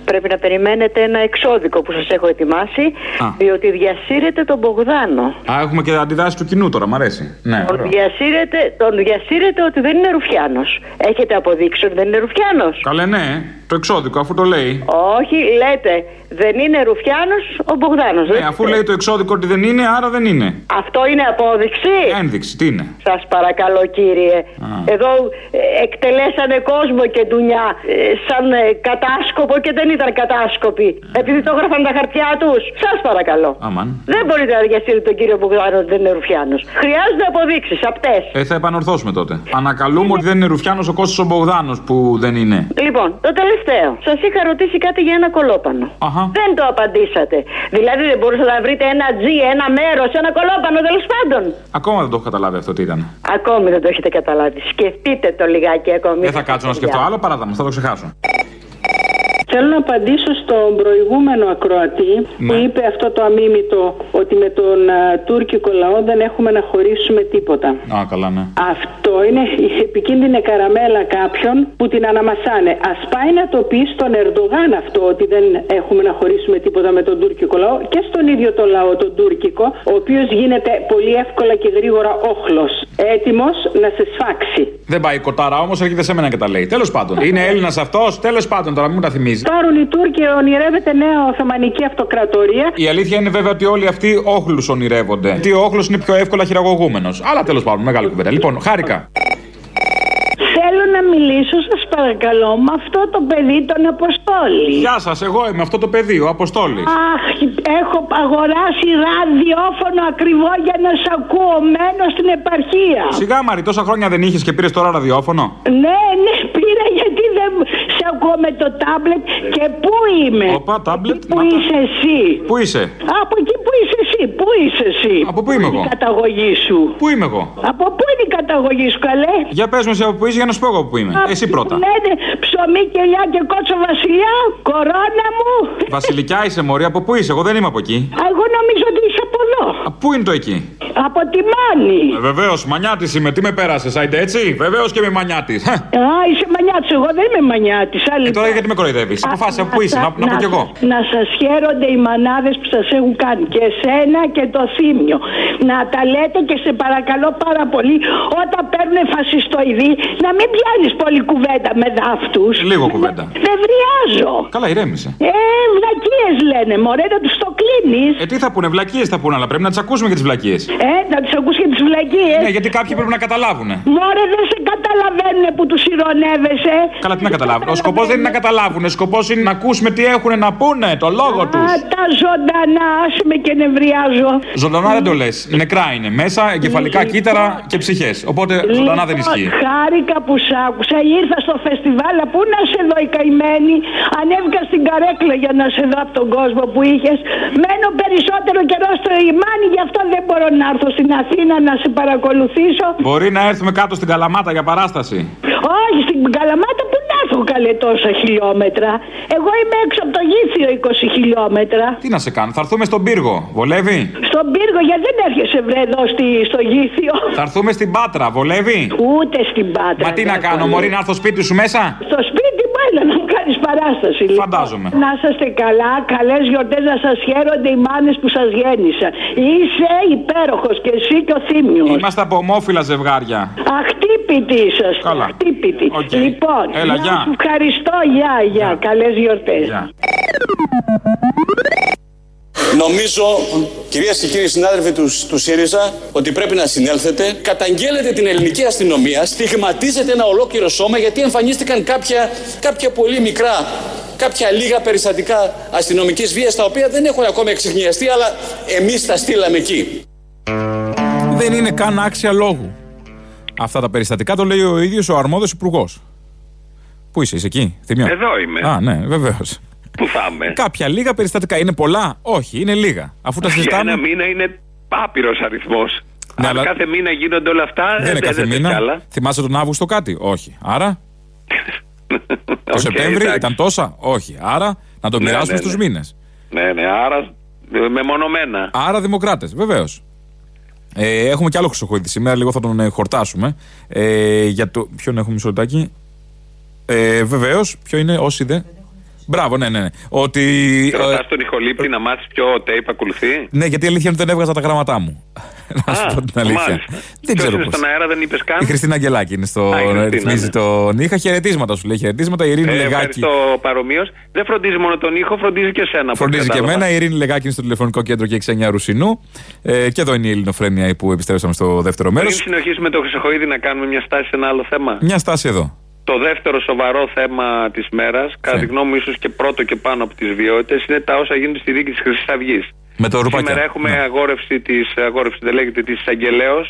πρέπει να περιμένετε ένα εξώδικο που σας έχω ετοιμάσει, Α. διότι διασύρετε τον Μπογδάνο. Α, έχουμε και αντιδράσει του κοινού τώρα, μ' αρέσει. Ναι, Τον ωραίο. διασύρετε, τον διασύρετε ότι δεν είναι Ρουφιάνος. Έχετε αποδείξει ότι δεν είναι Ρουφιάνος. Καλέ, ναι, το εξώδικο, αφού το λέει. Όχι, λέτε, δεν είναι Ρουφιάνος ο Μπογδάνος. Ναι, αφού λέει το εξώδικο ότι δεν είναι, άρα δεν είναι. Αυτό είναι απόδειξη. Ένδειξη, τι είναι; Σας παρακαλώ κύριε. Εδώ ε, εκτελέσανε κόσμο και ντουνιά ε, σαν ε, κατάσκοπο και δεν ήταν κατάσκοποι. Επειδή το έγραφαν τα χαρτιά τους. Σας παρακαλώ. Αμάν. Δεν μπορείτε να διασύρετε τον κύριο Μπογδάνο ότι δεν είναι Ρουφιάνος. Χρειάζονται αποδείξεις, απτές. Ε, θα επανορθώσουμε τότε. Ανακαλούμε ότι δεν είναι Ρουφιάνος ο Κώστας ο Μπογδάνος που δεν είναι. Λοιπόν, το τελευταίο. Σας είχα ρωτήσει κάτι για ένα κολόπανο. Αχα. Δεν το απαντήσατε. Δηλαδή δεν μπορούσατε να βρείτε ένα τζι, ένα μέρος, ένα κολόπανο τέλος πάντων. Ακόμα δεν το έχω καταλάβει αυτό τι ήταν. Ακόμη δεν το έχετε καταλάβει. Σκεφτείτε το λιγάκι ακόμη. Δεν θα κάτσω να σκεφτώ άλλο, παρά θα το ξεχάσω. Θέλω να απαντήσω στον προηγούμενο ακροατή που Ναι. είπε αυτό το αμίμητο ότι με τον α, τουρκικό λαό δεν έχουμε να χωρίσουμε τίποτα. Α, καλά, ναι. Αυτό είναι η επικίνδυνη καραμέλα κάποιων που την αναμασάνε. Α πάει να το πει στον Ερντογάν αυτό ότι δεν έχουμε να χωρίσουμε τίποτα με τον τουρκικό λαό και στον ίδιο το λαό, τον τουρκικό, ο οποίος γίνεται πολύ εύκολα και γρήγορα όχλος. Έτοιμος να σε σφάξει. Δεν πάει η κοτάρα όμως, έρχεται σε μένα και τα λέει. Τέλος πάντων. Είναι Έλληνας αυτός, τέλος πάντων τώρα, μην μου τα θυμίζει. Συνεχίζει. Πάρουν οι Τούρκοι, ονειρεύεται νέα Οθωμανική Αυτοκρατορία. Η αλήθεια είναι βέβαια ότι όλοι αυτοί όχλους ονειρεύονται. Γιατί ο όχλος είναι πιο εύκολα χειραγωγούμενος. Αλλά τέλος πάντων, μεγάλη κουβέντα. Λοιπόν, χάρηκα. Θέλω να μιλήσω, σας παρακαλώ, με αυτό το παιδί τον Αποστόλη. Γεια σας, εγώ είμαι αυτό το παιδί, ο Αποστόλης. Αχ, έχω αγοράσει ραδιόφωνο ακριβό για να σ' ακούω. Μένω στην επαρχία. Σιγά Μαρή, τόσα χρόνια δεν είχες και πήρες τώρα ραδιόφωνο; Ναι, ναι, πήρα γιατί δεν σε ακούω με το τάμπλετ και πού είμαι. Όπα, τάμπλετ. Πού είσαι εσύ; Πού είσαι; Από εκεί που είσαι εσύ. Πού είσαι εσύ; Από πού είμαι εγώ. Η καταγωγή σου; Πού είμαι εγώ; Από πού είναι η καταγωγή σου, καλέ; Για πες μου εσύ από πού είσαι για να σου πω εγώ που είμαι. Εσύ πρώτα. Λένε ψωμί και λιά και κότσο βασιλιά, κορώνα μου. Βασιλικιά είσαι μωρή, από πού είσαι, εγώ δεν είμαι από εκεί. Α, Εγώ νομίζω ότι είσαι από εδώ. Α, Πού είναι το εκεί; Από τη Μάνη. Ε, Βεβαίως, μανιάτης είμαι, τι με πέρασες, άιντε έτσι; Βεβαίως και είμαι μανιάτης. Α, είσαι μανιάτης. Εγώ δεν είμαι μανιάτης. Ε, τώρα γιατί με κοροϊδεύεις; Αποφάσισα που είσαι, να, να πω κι εγώ. Να σας χαίρονται οι μανάδες που σας έχουν κάνει. Και εσένα και το θύμιο. Να τα λέτε και σε παρακαλώ πάρα πολύ όταν παίρνουν φασιστοειδή να μην πιάνεις πολύ κουβέντα με δάφτους. Λίγο κουβέντα. Δεν βριάζω. Καλά, ηρέμησε. Ε, βλακίες λένε, μωρέ, να τους το κλείνεις. Ε, τι θα πούνε, βλακίες θα πούνε, αλλά πρέπει να τις ακούσουμε και τις βλακίες. Ε, να τους ακούς και τις βλακίες. Ναι, γιατί κάποιοι πρέπει να καταλάβουν. Μωρέ, δεν σε καταλαβαίνουν που τους ηρωνεύεσαι. Καλά, τι να καταλάβουν. Ο σκοπός δεν είναι να καταλάβουν. Ο σκοπός είναι να ακούσουμε τι έχουν να πούνε, το λόγο τους. Α, τα ζωντανά, άσε με και νευριάζω. Ζωντανά δεν το λες. Νεκρά είναι. Μέσα εγκεφαλικά κύτταρα και ψυχές. Οπότε ζωντανά δεν ισχύει. Λοιπόν, Χάρηκα που σ' άκουσα. Ήρθα στο φεστιβάλ. Πού να σε δω η καημένη. Ανέβηκα στην καρέκλα για να σε δω από τον κόσμο που είχες. Μένω περισσότερο καιρό στο Ιμάνι, γι' αυτό δεν μπορώ να έρθω στην Αθήνα να σε παρακολουθήσω. Μπορεί να έρθουμε κάτω στην Καλαμάτα για παράσταση. Όχι, στην Καλαμάτα που να έρθω καλέ τόσα χιλιόμετρα. Εγώ είμαι έξω από το γήθιο 20 χιλιόμετρα. Τι να σε κάνω, θα έρθουμε στον πύργο. Βολεύει; Στον πύργο, γιατί δεν έρχεσαι βρε εδώ στη, στο γήθιο; Θα έρθουμε στην Πάτρα. Βολεύει; Ούτε στην Πάτρα. Μα τι να δεν κάνω, πολύ. Μωρή, να έρθω σπίτι σου μέσα; Στο σπίτι μου έλα να μου κάνεις παράσταση. λοιπόν. Φαντάζομαι. Να είσαστε καλά, καλές γιορτές να σας χαίρονται οι μάνες που σας γέννησαν. Είσαι υπέροχος και εσύ και ο Θήμιος. Είμαστε από ομόφυλα ζευγάρια. Αχτύπητη είσαστε. Καλά. Αχτύπητη. Οκ. Λοιπόν, Έλα, να γεια. σου ευχαριστώ. Γεια, γεια. Καλές γιορτές. Νομίζω, κυρίες και κύριοι συνάδελφοι του, του ΣΥΡΙΖΑ, ότι πρέπει να συνέλθετε. Καταγγέλλετε την ελληνική αστυνομία, στιγματίζετε ένα ολόκληρο σώμα γιατί εμφανίστηκαν κάποια, κάποια πολύ μικρά, κάποια λίγα περιστατικά αστυνομικής βίας τα οποία δεν έχουν ακόμα εξηγνιαστεί, αλλά εμείς τα στείλαμε εκεί. Δεν είναι καν άξια λόγου. Αυτά τα περιστατικά το λέει ο ίδιος ο αρμόδιος υπουργός. Πού είσαι, είσαι εκεί, Θημιό. Εδώ είμαι. Α, ναι, βεβαίως. Πού θα είμαι; Κάποια λίγα περιστατικά. Είναι πολλά; Όχι, είναι λίγα. Αφού τα Για συζητάμε. ένα μήνα είναι άπειρος αριθμός. Ναι, Αν αλλά- κάθε μήνα γίνονται όλα αυτά, Δεν είναι κάθε κι μήνα. άλλα. Θυμάσαι τον Αύγουστο κάτι; Όχι. Άρα; [LAUGHS] Το Οκ, Σεπτέμβρη εντάξει. ήταν τόσα; Όχι. Άρα να το Ναι, μοιράσουμε ναι, στους ναι. μήνες. Ναι, ναι, άρα ε, μεμονωμένα. Άρα δημοκράτες, βεβαίως. Ε, έχουμε κι άλλο Χρυσοχοίδη σήμερα, λίγο θα τον ε, χορτάσουμε. Ε, για το. Ποιον έχουμε μισό λεπτάκι. Ε, βεβαίως, ποιο είναι, όσοι δεν. Μπράβο, ναι, ναι. ναι. Ότι. ε, Ρωτάς τον ηχολήπτη να μάθει ποιο tape ακολουθεί; ναι, γιατί η αλήθεια είναι ότι δεν έβγαζα τα γράμματά μου. να σου Α, πω την αλήθεια. μάλιστα. Δεν Ποιος ξέρω είναι πώς. στον αέρα, δεν είπες καν. Η Χριστίνα Αγγελάκη είναι στο. Α, η Χριστίνα, ρυθμίζει ναι. τον ήχα. Χαιρετίσματα σου λέει. Χαιρετίσματα. Η Ειρήνη Ε, Λεγάκη. ευχαριστώ παρομοίως. Δεν φροντίζει μόνο τον ήχο, φροντίζει και εσένα. από ό,τι Φροντίζει και κατάλαβα. εμένα. Η Ειρήνη Λεγάκη είναι στο τηλεφωνικό κέντρο και 69 Ρουσινού. Ε, και εδώ είναι η Ελληνοφρένεια που επιστρέψαμε στο δεύτερο μέρος. Πριν συνεχίσουμε το Χρυσοχοίδη να κάνουμε μια στάση σε ένα άλλο θέμα. Μια στάση εδώ. Το δεύτερο σοβαρό θέμα της μέρας, κατά τη γνώμη μου, ίσως και πρώτο και πάνω από τις βιότητε, είναι τα όσα γίνονται στη δίκη της Χρυσής Αυγής. Με το ρουπάκια. Σήμερα έχουμε Ναι. αγόρευση της, αγόρευση δεν λέγεται, της εισαγγελέω,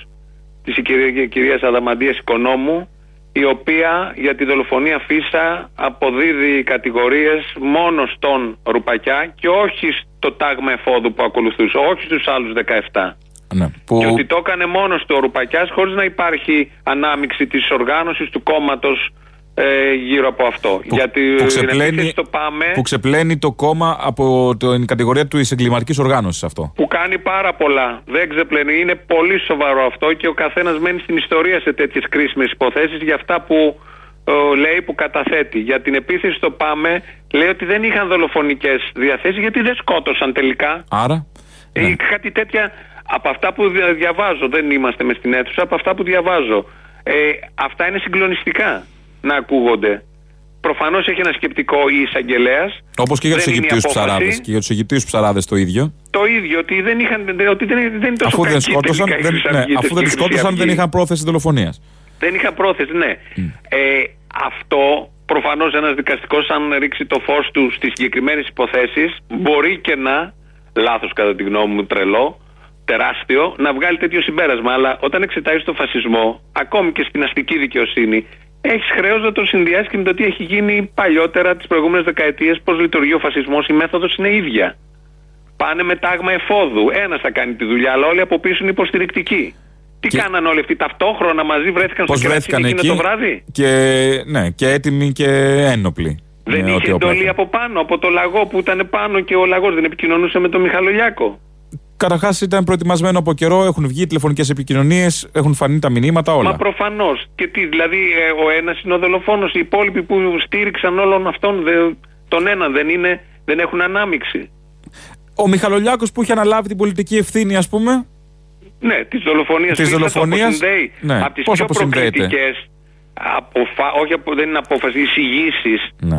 της κυρία, κυρίας Αδαμαντίας Οικονόμου, η οποία για τη δολοφονία Φίσα αποδίδει κατηγορίες μόνο στον Ρουπακιά και όχι στο τάγμα εφόδου που ακολουθούσε, όχι στους άλλους 17. Ναι, που... Και ότι το έκανε μόνο του ο Ρουπακιάς χωρίς να υπάρχει ανάμειξη της οργάνωσης του κόμματος ε, γύρω από αυτό. Γιατί που, την ξεπλένει, επίθεση το πάμε που ξεπλένει το κόμμα από την κατηγορία του εγκληματική οργάνωσης αυτό. που κάνει πάρα πολλά. Δεν ξεπλένει. Είναι πολύ σοβαρό αυτό και ο καθένας μένει στην ιστορία σε τέτοιες κρίσιμες υποθέσεις για αυτά που ε, λέει που καταθέτει. Για την επίθεση στο ΠΑΜΕ λέει ότι δεν είχαν δολοφονικές διαθέσεις γιατί δεν σκότωσαν τελικά. Άρα. Ε, κάτι τέτοια από αυτά που δια- διαβάζω, δεν είμαστε μες στην αίθουσα, από αυτά που διαβάζω. Ε, αυτά είναι συγκλονιστικά να ακούγονται. προφανώς έχει ένα σκεπτικό η εισαγγελέας. Όπως και για τους Δεν είναι η Αιγυπτίους απόφαση. ψαράδες. Και για τους Αιγυπτίους ψαράδες το ίδιο. Το ίδιο, ότι δεν, είχαν, ότι δεν, δεν είναι τόσο Αφού δεν κακή σκότωσαν, τελικά η δεν, Χρυσή ναι, Αυγή, αφού δεν η τους Χρυσή σκότωσαν, δεν Αυγή. είχαν πρόθεση δολοφονίας. Δεν είχα πρόθεση, ναι. Ε, αυτό προφανώς ένας δικαστικός, αν ρίξει το φως του στις συγκεκριμένες υποθέσεις, μπορεί και να, λάθος κατά τη γνώμη μου, τρελό, τεράστιο, να βγάλει τέτοιο συμπέρασμα. Αλλά όταν εξετάζει τον φασισμό, ακόμη και στην αστική δικαιοσύνη, έχεις χρέος να τον συνδυάσεις και με το τι έχει γίνει παλιότερα τις προηγούμενες δεκαετίες, πώς λειτουργεί ο φασισμός. Η μέθοδος είναι ίδια. Πάνε με τάγμα εφόδου. Ένας θα κάνει τη δουλειά, αλλά όλοι από πίσω είναι υποστηρικτικοί. Τι κάναν όλοι αυτοί ταυτόχρονα μαζί, βρέθηκαν Πώς στο κερατσίνι βρέθηκαν εκείνο εκεί. το βράδυ; Και, ναι, και έτοιμοι και ένοπλοι. Δεν με είχε ό,τι όπλα εντολή είχαν. από πάνω, από το λαγό που ήταν πάνω και ο λαγός δεν επικοινωνούσε με τον Μιχαλολιάκο. Καταρχάς ήταν προετοιμασμένο από καιρό, έχουν βγει τηλεφωνικές επικοινωνίες, έχουν φανεί τα μηνύματα, όλα. Μα προφανώς. Και τι, δηλαδή ε, ο ένας είναι ο δολοφόνος, οι υπόλοιποι που στήριξαν όλων αυτών, δε, τον έναν δεν είναι, δεν έχουν ανάμειξη. Ο Μιχαλολιάκος που είχε αναλάβει την πολιτική ευθύνη, ας πούμε. Ναι, της δολοφονίας Της δολοφονίας, ναι. Από τις Πώς πιο αποσυνδέεται; προκλητικέ. Αποφα... Όχι, απο... δεν είναι απόφαση, εισηγήσεις. Ναι.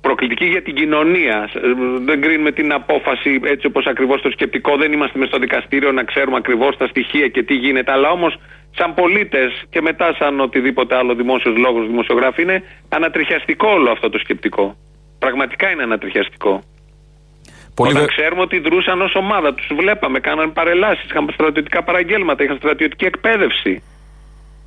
Προκλητική για την κοινωνία. Ε, Δεν κρίνουμε την απόφαση έτσι όπως ακριβώς το σκεπτικό. Δεν είμαστε μες στο δικαστήριο να ξέρουμε ακριβώς τα στοιχεία και τι γίνεται. Αλλά όμως, σαν πολίτες και μετά σαν οτιδήποτε άλλο δημόσιος λόγος, δημοσιογράφοι, είναι ανατριχιαστικό όλο αυτό το σκεπτικό. Πραγματικά είναι ανατριχιαστικό. Πολύ Όταν δε- ξέρουμε ότι δρούσαν ως ομάδα, τους βλέπαμε, κάναν παρελάσεις, είχαν στρατιωτικά παραγγέλματα, είχαν στρατιωτική εκπαίδευση.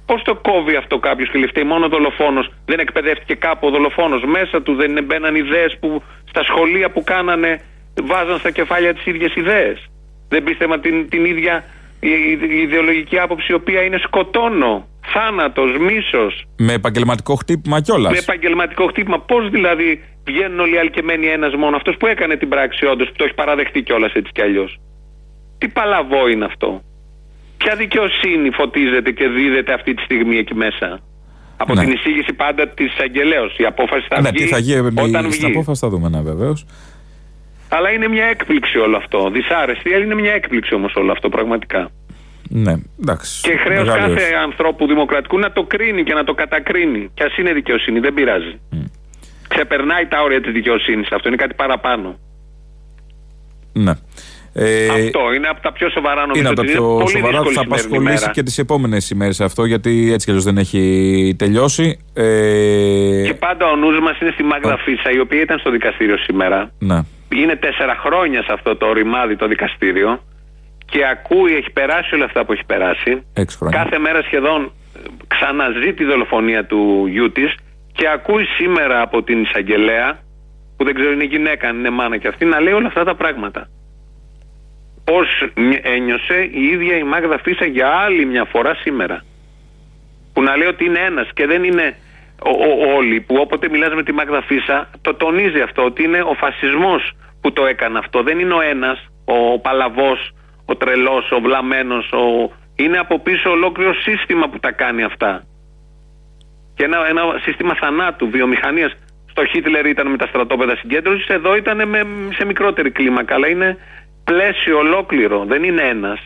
Πώς το κόβει αυτό κάποιος και λέει φταίει μόνο ο δολοφόνος, δεν εκπαιδεύτηκε κάπου ο δολοφόνος. Μέσα του δεν μπαίναν ιδέες που στα σχολεία που κάνανε βάζαν στα κεφάλια τις ίδιες ιδέες. Δεν πίστευαν την, την ίδια η, η ιδεολογική άποψη η οποία είναι σκοτώνω, θάνατος, μίσος, Με επαγγελματικό χτύπημα κιόλας. με επαγγελματικό χτύπημα. Πώς δηλαδή βγαίνουν όλοι οι αλκεμένοι ένας μόνο, αυτός που έκανε την πράξη όντως, που το έχει παραδεχτεί κιόλας έτσι κι αλλιώς. Τι παλαβό είναι αυτό; Ποια δικαιοσύνη φωτίζεται και δίδεται αυτή τη στιγμή εκεί μέσα; Από Ναι. την εισήγηση πάντα της εισαγγελέω. Η απόφαση θα ναι, βγει τι θα γίνει όταν στην βγει. απόφαση, θα δούμε, ναι, βεβαίως. Αλλά είναι μια έκπληξη όλο αυτό. Δυσάρεστη, αλλά είναι μια έκπληξη όμως όλο αυτό πραγματικά. Ναι, εντάξει. Και χρέος Μεγάλη κάθε όρεξη. ανθρώπου δημοκρατικού να το κρίνει και να το κατακρίνει. Κι ας είναι δικαιοσύνη, δεν πειράζει. Ξεπερνάει τα όρια της δικαιοσύνης. Αυτό είναι κάτι παραπάνω. Ναι. Ε, αυτό είναι από τα πιο σοβαρά νομίζω. είναι από τα ότι πιο πολύ σοβαρά. δύσκολη Θα σημερινή απασχολήσει μέρα. και τις επόμενες ημέρες αυτό, γιατί έτσι κι αλλιώς δεν έχει τελειώσει. Ε, Και πάντα ο νους μας είναι στη Μάγδα Φίσα, η οποία ήταν στο δικαστήριο σήμερα. ναι. Είναι τέσσερα χρόνια σε αυτό το ρημάδι το δικαστήριο και ακούει, έχει περάσει όλα αυτά που έχει περάσει. Έξι χρόνια. Κάθε μέρα σχεδόν ε, ξαναζεί τη δολοφονία του γιού της και ακούει σήμερα από την εισαγγελέα, που δεν ξέρω είναι γυναίκα, αν είναι μάνα και αυτή, να λέει όλα αυτά τα πράγματα. Πώς ένιωσε η ίδια η Μάγδα Φίσα για άλλη μια φορά σήμερα. Που να λέει ότι είναι ένας και δεν είναι ο, ο- όλοι που όποτε μιλάς με τη Μάγδα Φίσα το τονίζει αυτό ότι είναι ο φασισμός που το έκανε αυτό. Δεν είναι ο ένας, ο παλαβός, ο τρελός, ο βλαμμένος, ο... είναι από πίσω ολόκληρο σύστημα που τα κάνει αυτά. Και ένα, ένα σύστημα θανάτου, βιομηχανίας. Στο Χίτλερ ήταν με τα στρατόπεδα συγκέντρωσης, εδώ ήταν με, σε μικρότερη κλίμακα, αλλά είναι πλαίσιο ολόκληρο, δεν είναι ένας.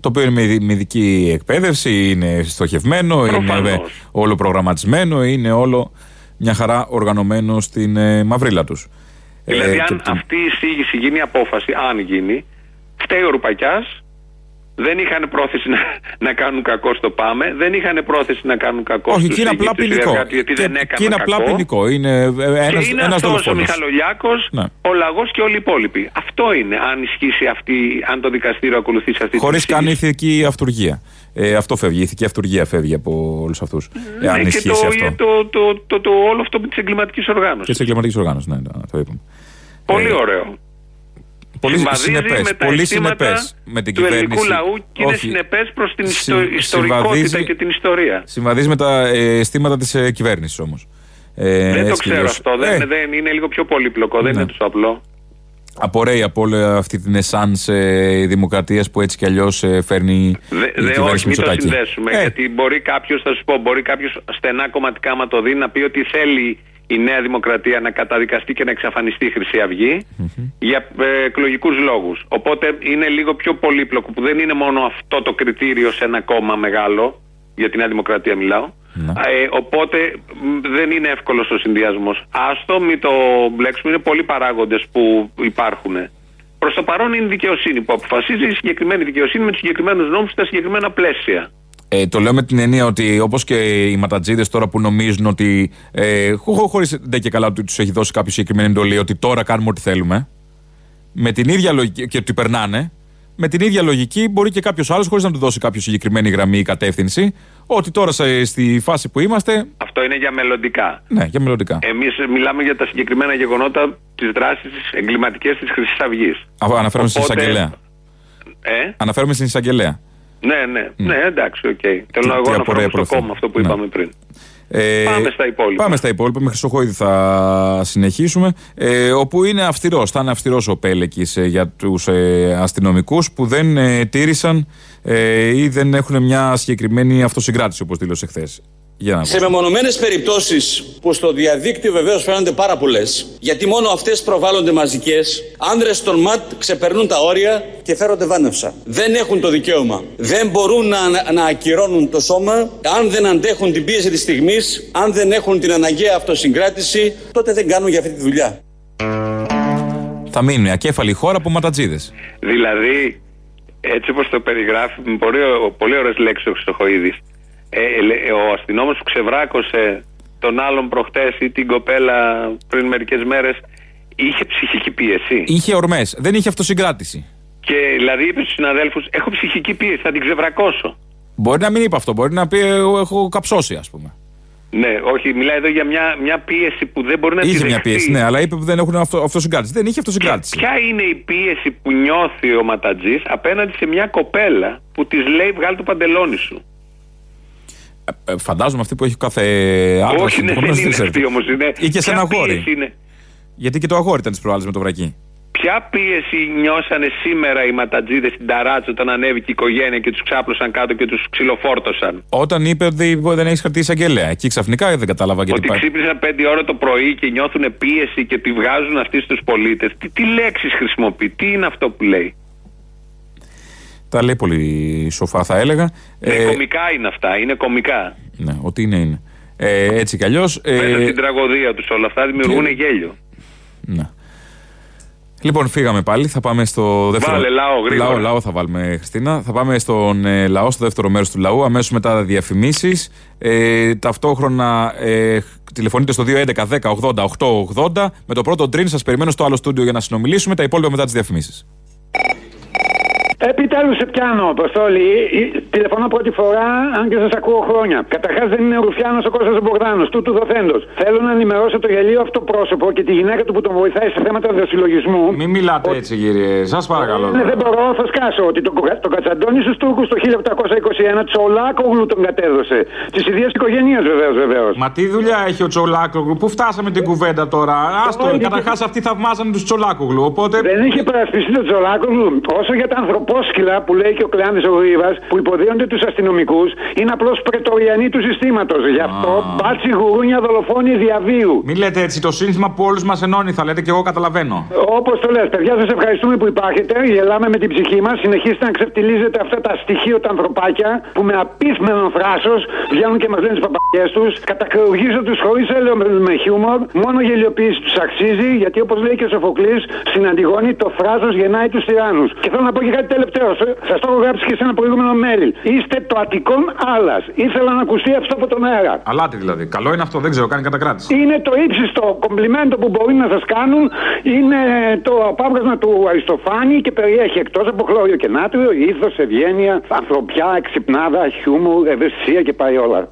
Το οποίο είναι με ειδι- με ειδική εκπαίδευση, είναι στοχευμένο, είναι Προφανώς. ε, όλο προγραμματισμένο, είναι όλο μια χαρά οργανωμένο στην ε, μαυρίλα τους. Δηλαδή, Ε, αν και την- αυτή η εισήγηση γίνει απόφαση, αν γίνει, φταίει ο Ρουπακιάς, δεν είχαν πρόθεση να, να κάνουν κακό στο ΠΑΜΕ, δεν είχαν πρόθεση να κάνουν κακό Όχι, στους και είναι απλά Αιγύπτιους ποινικό. συνεργάτες, γιατί Και, δεν και έκαναν είναι απλά κακό. ποινικό. Είναι ε, ένας, και είναι ένας αυτός ο δολοφόνος. Μιχαλολιάκος, Ναι. ο λαγός και όλοι οι υπόλοιποι. Αυτό είναι, αν ισχύσει αυτή, αν το δικαστήριο ακολουθήσει αυτή Χωρίς τη καν ηθική αυτουργία. Ε, αυτό φεύγει. Η ηθική αυτουργία φεύγει από όλους αυτούς. Ναι, αν και το, ισχύσει αυτό. το, το, το, το, όλο αυτό της εγκληματικής οργάνωσης. Και της εγκληματικής οργάνωσης, ναι, ναι, το είπαμε. Πολύ Ε, ωραίο. Πολύ Συμβαδίζει συνεπές, με τα πολύ αισθήματα συνεπές με την του ελληνικού κυβέρνηση. λαού και είναι Όχι. συνεπές προς την Συ- ιστο- ιστορικότητα συμβαδίζει- και την ιστορία. Συμβαδίζει με τα ε, αισθήματα της ε, κυβέρνησης όμως. Ε, δεν το έτσι κι ξέρω αλλιώς. αυτό. Δεν, Ε, δεν, είναι λίγο πιο πολύπλοκο. Δεν Ναι. είναι τόσο απλό. Απορρέει από όλη αυτή την εσάνς ε, δημοκρατίας που έτσι κι αλλιώς φέρνει η Δε, δε, κυβέρνηση όχι, μην το Μητσοτάκη. συνδέσουμε. Ε, Γιατί μπορεί κάποιος, θα σου πω, μπορεί κάποιος στενά κομματικά, άμα το δει, να πει ότι θέλει η Νέα Δημοκρατία να καταδικαστεί και να εξαφανιστεί η Χρυσή Αυγή για ε, εκλογικούς λόγους. Οπότε είναι λίγο πιο πολύπλοκο που δεν είναι μόνο αυτό το κριτήριο σε ένα κόμμα μεγάλο. για την Νέα Δημοκρατία μιλάω. Ε, οπότε μ, δεν είναι εύκολος ο συνδυασμός. Άστο, μην το μπλέξουμε. Είναι πολλοί παράγοντες που υπάρχουν. Προς το παρόν είναι η δικαιοσύνη που αποφασίζει η συγκεκριμένη δικαιοσύνη με τους συγκεκριμένους νόμους στα συγκεκριμένα πλαίσια. Ε, το λέω με την έννοια ότι όπως και οι ματατζίδες τώρα που νομίζουν ότι. Ε, Χωρίς δεν και καλά ότι τους έχει δώσει κάποιο συγκεκριμένη εντολή ότι τώρα κάνουμε ό,τι θέλουμε. Με την ίδια λογική. και ότι περνάνε. Με την ίδια λογική μπορεί και κάποιος άλλος, χωρίς να του δώσει κάποιο συγκεκριμένη γραμμή ή κατεύθυνση, ότι τώρα σε- στη φάση που είμαστε. Αυτό είναι για μελλοντικά. Ναι, για μελλοντικά. Εμείς μιλάμε για τα συγκεκριμένα γεγονότα της δράσης της εγκληματικής Χρυσής Αυγής. Α, Αναφέρομαι στην εισαγγελέα. Ε, Αναφέρομαι στην εισαγγελέα. Ναι, ναι, ναι, εντάξει, οκ. Θέλω Τι- να εγώ τι να απορρέει φέρω από στο αυτό. κόμμα αυτό που Ναι. είπαμε πριν. Ε, Πάμε στα υπόλοιπα. Πάμε στα υπόλοιπα. Με Χρυσοχοίδη θα συνεχίσουμε. Ε, όπου είναι αυστηρός. Θα είναι αυστηρός ο Πέλεκης για τους ε, αστυνομικούς που δεν ε, τήρησαν ε, ή δεν έχουν μια συγκεκριμένη αυτοσυγκράτηση, όπως δήλωσε χθες. Για να Σε μεμονωμένες περιπτώσεις που στο διαδίκτυο βεβαίως φαίνονται πάρα πολλές, γιατί μόνο αυτές προβάλλονται μαζικές, άνδρες των ΜΑΤ ξεπερνούν τα όρια και φέρονται βάνευσα. Δεν έχουν το δικαίωμα. Δεν μπορούν να, να ακυρώνουν το σώμα αν δεν αντέχουν την πίεση της στιγμής, αν δεν έχουν την αναγκαία αυτοσυγκράτηση, τότε δεν κάνουν για αυτή τη δουλειά. Θα μείνουν η ακέφαλη χώρα από ματατζίδες. Δηλαδή, έτσι όπως το περιγράφει, με πολύ, πολύ ωραίες λέξεις ο Χρυσοχοίδη. Ε, ε, λέ- ο αστυνόμος που ξεβράκωσε τον άλλον προχτές ή την κοπέλα πριν μερικές μέρες είχε ψυχική πίεση. Είχε ορμές. Δεν είχε αυτοσυγκράτηση. Και δηλαδή είπε στους συναδέλφους: Έχω ψυχική πίεση, θα την ξεβρακώσω. Μπορεί να μην είπε αυτό. Μπορεί να πει εγώ έχω καψώσει, ας πούμε. Ναι, όχι, μιλάει εδώ για μια, μια πίεση που δεν μπορεί να τη Είχε μια δεχτεί. πίεση, ναι, αλλά είπε που δεν έχουν αυτο, αυτοσυγκράτηση. Δεν είχε αυτοσυγκράτηση. Ποια είναι η πίεση που νιώθει ο Ματατζής απέναντι σε μια κοπέλα που της λέει βγάλει το παντελόνι σου. Ε, φαντάζομαι αυτή που έχει κάθε άντρα. Όχι, ναι, δεν είναι αυτή όμως. Είναι... Ή και σε ποια ένα αγόρι. πίεση είναι. Γιατί και το αγόρι ήταν της προάλλη με το βρακί. Ποια πίεση νιώσανε σήμερα οι ματατζίδες στην ταράτσα όταν ανέβηκε η οικογένεια και τους ξάπλωσαν κάτω και τους ξυλοφόρτωσαν; Όταν είπε ότι δεν έχεις χαρτί εισαγγελέα. Εκεί ξαφνικά δεν κατάλαβα γιατί Ότι πάει. ξύπνησαν 5 ώρα το πρωί και νιώθουν πίεση και τη βγάζουν αυτοί στους πολίτες. Τι, τι λέξεις χρησιμοποιεί, τι είναι αυτό που λέει; Τα λέει πολύ σοφά, θα έλεγα. Ναι, κομικά είναι αυτά, είναι κομικά. ναι, ό,τι είναι, είναι. Ε, έτσι κι αλλιώς. Μέσα στην τραγωδία τους όλα αυτά δημιουργούν γέλιο. ναι. Λοιπόν, φύγαμε πάλι. Θα πάμε στο δεύτερο. Βάλε λαό, γρήγορα. Λαό, λαό θα βάλουμε, Χριστίνα. Θα πάμε στον ε, λαό, στο δεύτερο μέρος του λαού. Αμέσως μετά διαφημίσεις. Ε, ταυτόχρονα ε, τηλεφωνείτε στο 211 10 80 880. Με το πρώτο τριν σας περιμένω στο άλλο στούντιο για να συνομιλήσουμε. Τα υπόλοιπα μετά τις διαφημίσεις. Επιτέλους σε πιάνω, Αποστόλη. Ε, ε, Τηλεφωνώ πρώτη φορά, αν και σας ακούω χρόνια. Καταρχάς δεν είναι ο Ρουφιάνος ο Κώστας ο Μπογδάνος, τούτου δοθέντο. Θέλω να ενημερώσω το γελίο αυτό πρόσωπο και τη γυναίκα του που τον βοηθάει σε θέματα διασυλλογισμού. Μην μιλάτε έτσι, κύριε. Σας παρακαλώ. Ναι, δεν μπορώ, θα σκάσω ότι τον, το Κατσαντώνη στους Τούρκους το 1821 Τσολάκογλου τον κατέδωσε. Της ίδια οικογένειας βεβαίως, βεβαίως. Μα τι δουλειά έχει ο Τσολάκογλου, πού φτάσαμε την κουβέντα τώρα; Άστο, Όχι, καταρχάς αυτοί θαυμάζανε τους Τσολάκογλου. Οπότε. Δεν είχε περασπιστεί τον Τζολάκογλου. Όσο για τα ανθρωπόσκυλα που λέει και ο Κλεάνδη ο Ρίβα, που υποδίονται τους αστυνομικούς, είναι απλώς πρετοριανοί του συστήματος. Γι' αυτό μπάτσι γουρούνια δολοφόνοι διαβίου. Μην λέτε έτσι, το σύνθημα που όλους μας ενώνει, θα λέτε και εγώ καταλαβαίνω. Όπως το λες, παιδιά, σας ευχαριστούμε που υπάρχετε. Γελάμε με την ψυχή μας. Συνεχίστε να ξεφτιλίζετε αυτά τα στοιχεία τα ανθρωπάκια που με απίθμενο θράσο βγαίνουν και μας λένε τις παπαγιές τους. Κατακρεουργίζω τους χωρίς έλεος με χιούμορ. Μόνο γελιοποίηση τους αξίζει, γιατί όπως λέει και ο Σοφοκλής στην Αντιγόνη, το θράσο γεννάει τους τυράννους. Και θέλω να πω και κάτι τελευταίος. Σας το έχω γράψει και σε ένα προηγούμενο mail. Είστε το Αττικόν άλλα. Ήθελα να ακουστεί αυτό από τον αέρα. Αλάτι δηλαδή. Καλό είναι αυτό, δεν ξέρω, κάνει κατακράτηση. Είναι το ύψιστο κομπλιμέντο που μπορεί να σας κάνουν. Είναι το απάβγασμα του Αριστοφάνη και περιέχει εκτός από χλώριο και νάτριο ήθος, ευγένεια, ανθρωπιά, εξυπνάδα, χιούμορ, ευαισθησία και πάει όλα.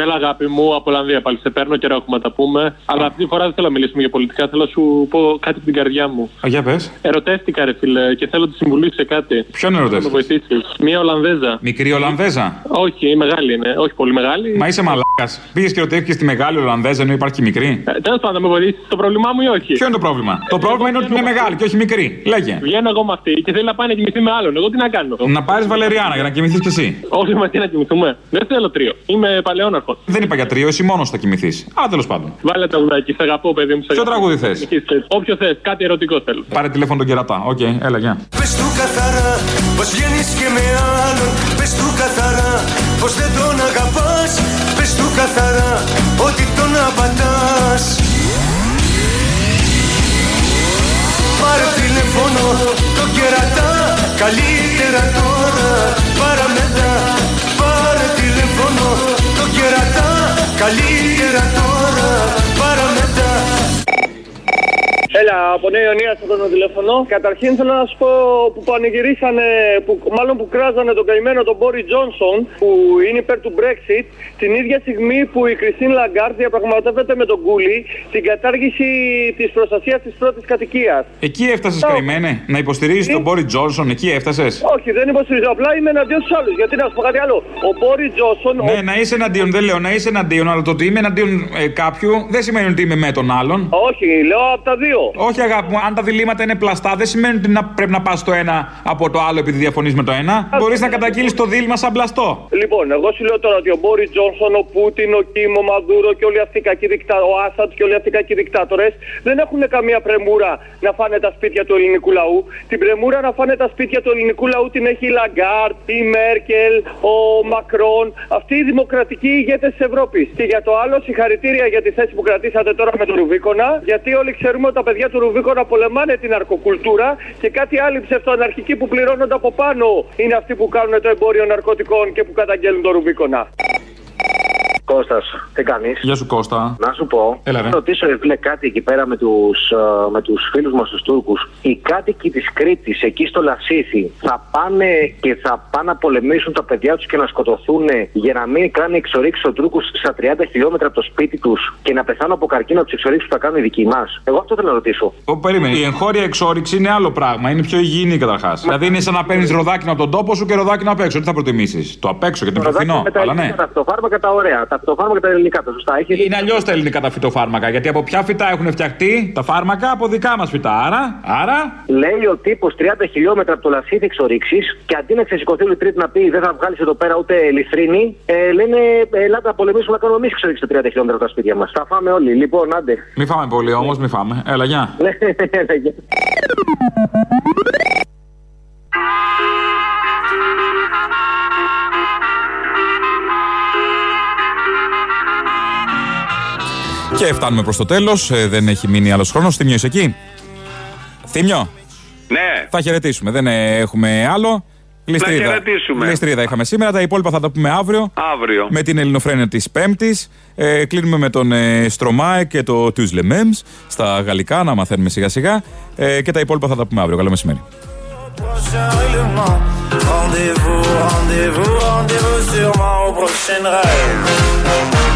Έλα, αγάπη μου, από Ολλανδία πάλι. Σε παίρνω καιρό έχουμε να τα πούμε. Αλλά αυτή τη φορά δεν θέλω να μιλήσουμε για πολιτικά. Θέλω να σου πω κάτι από την καρδιά μου. Α, για πες. Ερωτέστηκα, ρε φίλε, και θέλω τη συμβουλή σε κάτι. Ποιον Να με ερωτεύτηκε. βοηθήσεις. Μία Ολλανδέζα. Μικρή Ολλανδέζα; Όχι, η μεγάλη είναι. Όχι πολύ μεγάλη. Μα είσαι μαλάκας. Πήγες και ρωτήθηκε στη μεγάλη Ολλανδέζα ενώ υπάρχει και μικρή; Ε, Τέλος πάντων, να με βοηθήσεις το πρόβλημά μου ή όχι; Ποιο είναι το πρόβλημα; Το πρόβλημα είναι ότι είναι μεγάλη και όχι μικρή. Λέγε. Βγαίνω εγώ με αυτή και θέλει να πάει να κοιμηθεί με άλλον. Εγώ τι να κάνω; Να πάρεις Βαλεριάνα για να κοιμηθείς κι εσύ. Όχι μαζί να κοιμηθούμε. Δεν θέλω τρίο. Είμαι παλαιόναρχο. Δεν είπα για τρίο, εσύ μόνος θα κοιμηθείς. Α, τέλος πάντων. Βάλε τραγουδάκι, σε αγαπώ, παιδί μου. σε Ποιο αγαπώ. τραγούδι θες; Όποιο θες, κάτι ερωτικό θέλω. Πάρε τηλέφωνο τον κερατά. Οκ, έλα, γεια. Πες του καθαρά πως βγαίνεις και με άλλον Πες του καθαρά πως πως δεν τον αγαπάς Πες του καθαρά ότι τον απατάς Πάρε τηλεφώνο το κερατά Καλύτερα τώρα παρά μετά Πάρε τηλεφώνο το κερατά Καλύτερα τώρα. παρά μετά Έλα, από Νέα Ιωνία σε το τηλέφωνο. Καταρχήν θέλω να σου πω που πανηγυρίσανε, που, μάλλον που κράζανε τον καημένο τον Μπόρις Τζόνσον, που είναι υπέρ του Brexit, την ίδια στιγμή που η Κριστίν Λαγκάρτ διαπραγματεύεται με τον Κούλι την κατάργηση της προστασίας της πρώτης κατοικίας. Εκεί έφτασες καημένε. Να υποστηρίζεις τον Μπόρις Τζόνσον, εκεί έφτασες; Όχι, δεν υποστηρίζω. Απλά είμαι εναντίον στου άλλους. Γιατί να σου πω κάτι άλλο. Ο Μπόρι Τζόνσον. Ναι, να είσαι εναντίον, δεν λέω να είσαι εναντίον, αλλά το ότι είμαι εναντίον ε, κάποιου δεν σημαίνει ότι είμαι με τον άλλον. Όχι, λέω από τα δύο. Όχι, αγάπη μου, αν τα διλήμματα είναι πλαστά, δεν σημαίνει ότι να, πρέπει να πας το ένα από το άλλο επειδή διαφωνείς με το ένα. Μπορείς να καταγγείλεις το δίλημα σαν πλαστό. Λοιπόν, εγώ σου λέω τώρα ότι ο Μπόρις Τζόνσον, ο Πούτιν, ο Κίμ, ο Μαδούρο και όλοι αυτοί οι κακοί δικτάτορε, ο Άσαντ και όλοι αυτοί οι κακοί δικτάτορες δεν έχουν καμία πρεμούρα να φάνε τα σπίτια του ελληνικού λαού. Την πρεμούρα να φάνε τα σπίτια του ελληνικού λαού την έχει η Λαγκάρντ, η Μέρκελ, ο Μακρόν, αυτοί οι δημοκρατικοί ηγέτες της Ευρώπης. Και για το άλλο, συγχαρητήρια για τη θέση που κρατήσατε τώρα με τον Ρουβίκονα, γιατί όλοι ξέρουμε ότι τα παιδιά του Ρουβίκονα πολεμάνε την αρκοκουλτούρα και κάτι άλλοι ψευτοαναρχικοί που πληρώνονται από πάνω είναι αυτοί που κάνουν το εμπόριο ναρκωτικών και που καταγγέλνουν τον Ρουβίκονα. Κώστας, τι κάνεις; Γεια σου Κώστα. Να σου πω, Έλα, ρε. να ρωτήσω φίλε κάτι εκεί πέρα με τους με τους φίλους μας τους Τούρκους. Οι κάτοικοι της Κρήτης, εκεί στο Λασίθι, θα πάνε και θα πάνε να πολεμήσουν τα παιδιά τους και να σκοτωθούν για να μην κάνει εξορίξεις ο Τούρκου στα 30 χιλιόμετρα από το σπίτι τους και να πεθάνουν από καρκίνο από τις εξορίξεις που θα κάνουν οι δικοί μας. Εγώ αυτό θέλω να ρωτήσω. Ω, περίμενε. Η εγχώρια εξόριξη είναι άλλο πράγμα. Είναι πιο υγιεινή καταρχάς. Δηλαδή είναι σαν να παίρνεις ροδάκινο από τον τόπο σου και ροδάκινο απ' έξω. Τι θα προτιμήσεις. Το απ' έξω γιατί είναι πιο φθηνό. με τα Αλλά ναι. ελληνικά, τα φυτοφάρμακα τα ωραία. Τα φυτοφάρμακα τα ελληνικά, τα σωστά. Έχει Είναι αλλιώς τα ελληνικά τα φυτοφάρμακα. Γιατί από ποια φυτά έχουν φτιαχτεί τα φάρμακα από δικά μας φυτά. Άρα, άρα Λέει ο τύπος 30 χιλιόμετρα από το λασίδι εξορίξεις και αντί να ξεσηκωθεί ο Τρίτη να πει δεν θα βγάλεις εδώ πέρα ούτε λιθρίνη, ε, λένε ελάτε να πολεμήσουμε να κάνουμε εμείς εξορίξεις τα 30 χιλιόμετρα από τα σπίτια μας. Θα φάμε όλοι. Λοιπόν, άντε. Μη φάμε πολύ όμως, μη φάμε. Έλα, γεια. [LAUGHS] Και φτάνουμε προς το τέλος. δεν έχει μείνει άλλος χρόνος. Θύμιο είσαι εκεί. Θύμιο. Ναι. Θα χαιρετήσουμε. Δεν ε, έχουμε άλλο. Γλιστρίδα. χαιρετήσουμε. Γλιστρίδα είχαμε σήμερα. Τα υπόλοιπα θα τα πούμε αύριο. Αύριο. Με την ελληνοφρένεια της Πέμπτης. Ε, κλείνουμε με τον ε, Στρομάε και το Τους Le Mems στα γαλλικά, να μαθαίνουμε σιγά σιγά. Ε, και τα υπόλοιπα θα τα πούμε αύριο. Καλό μεσημέρι. prochain règlement. Rendez-vous, rendez-vous, rendez-vous sûrement au prochain rêve.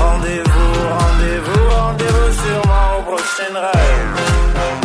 Rendez-vous, rendez-vous, rendez-vous sûrement au prochain rêve.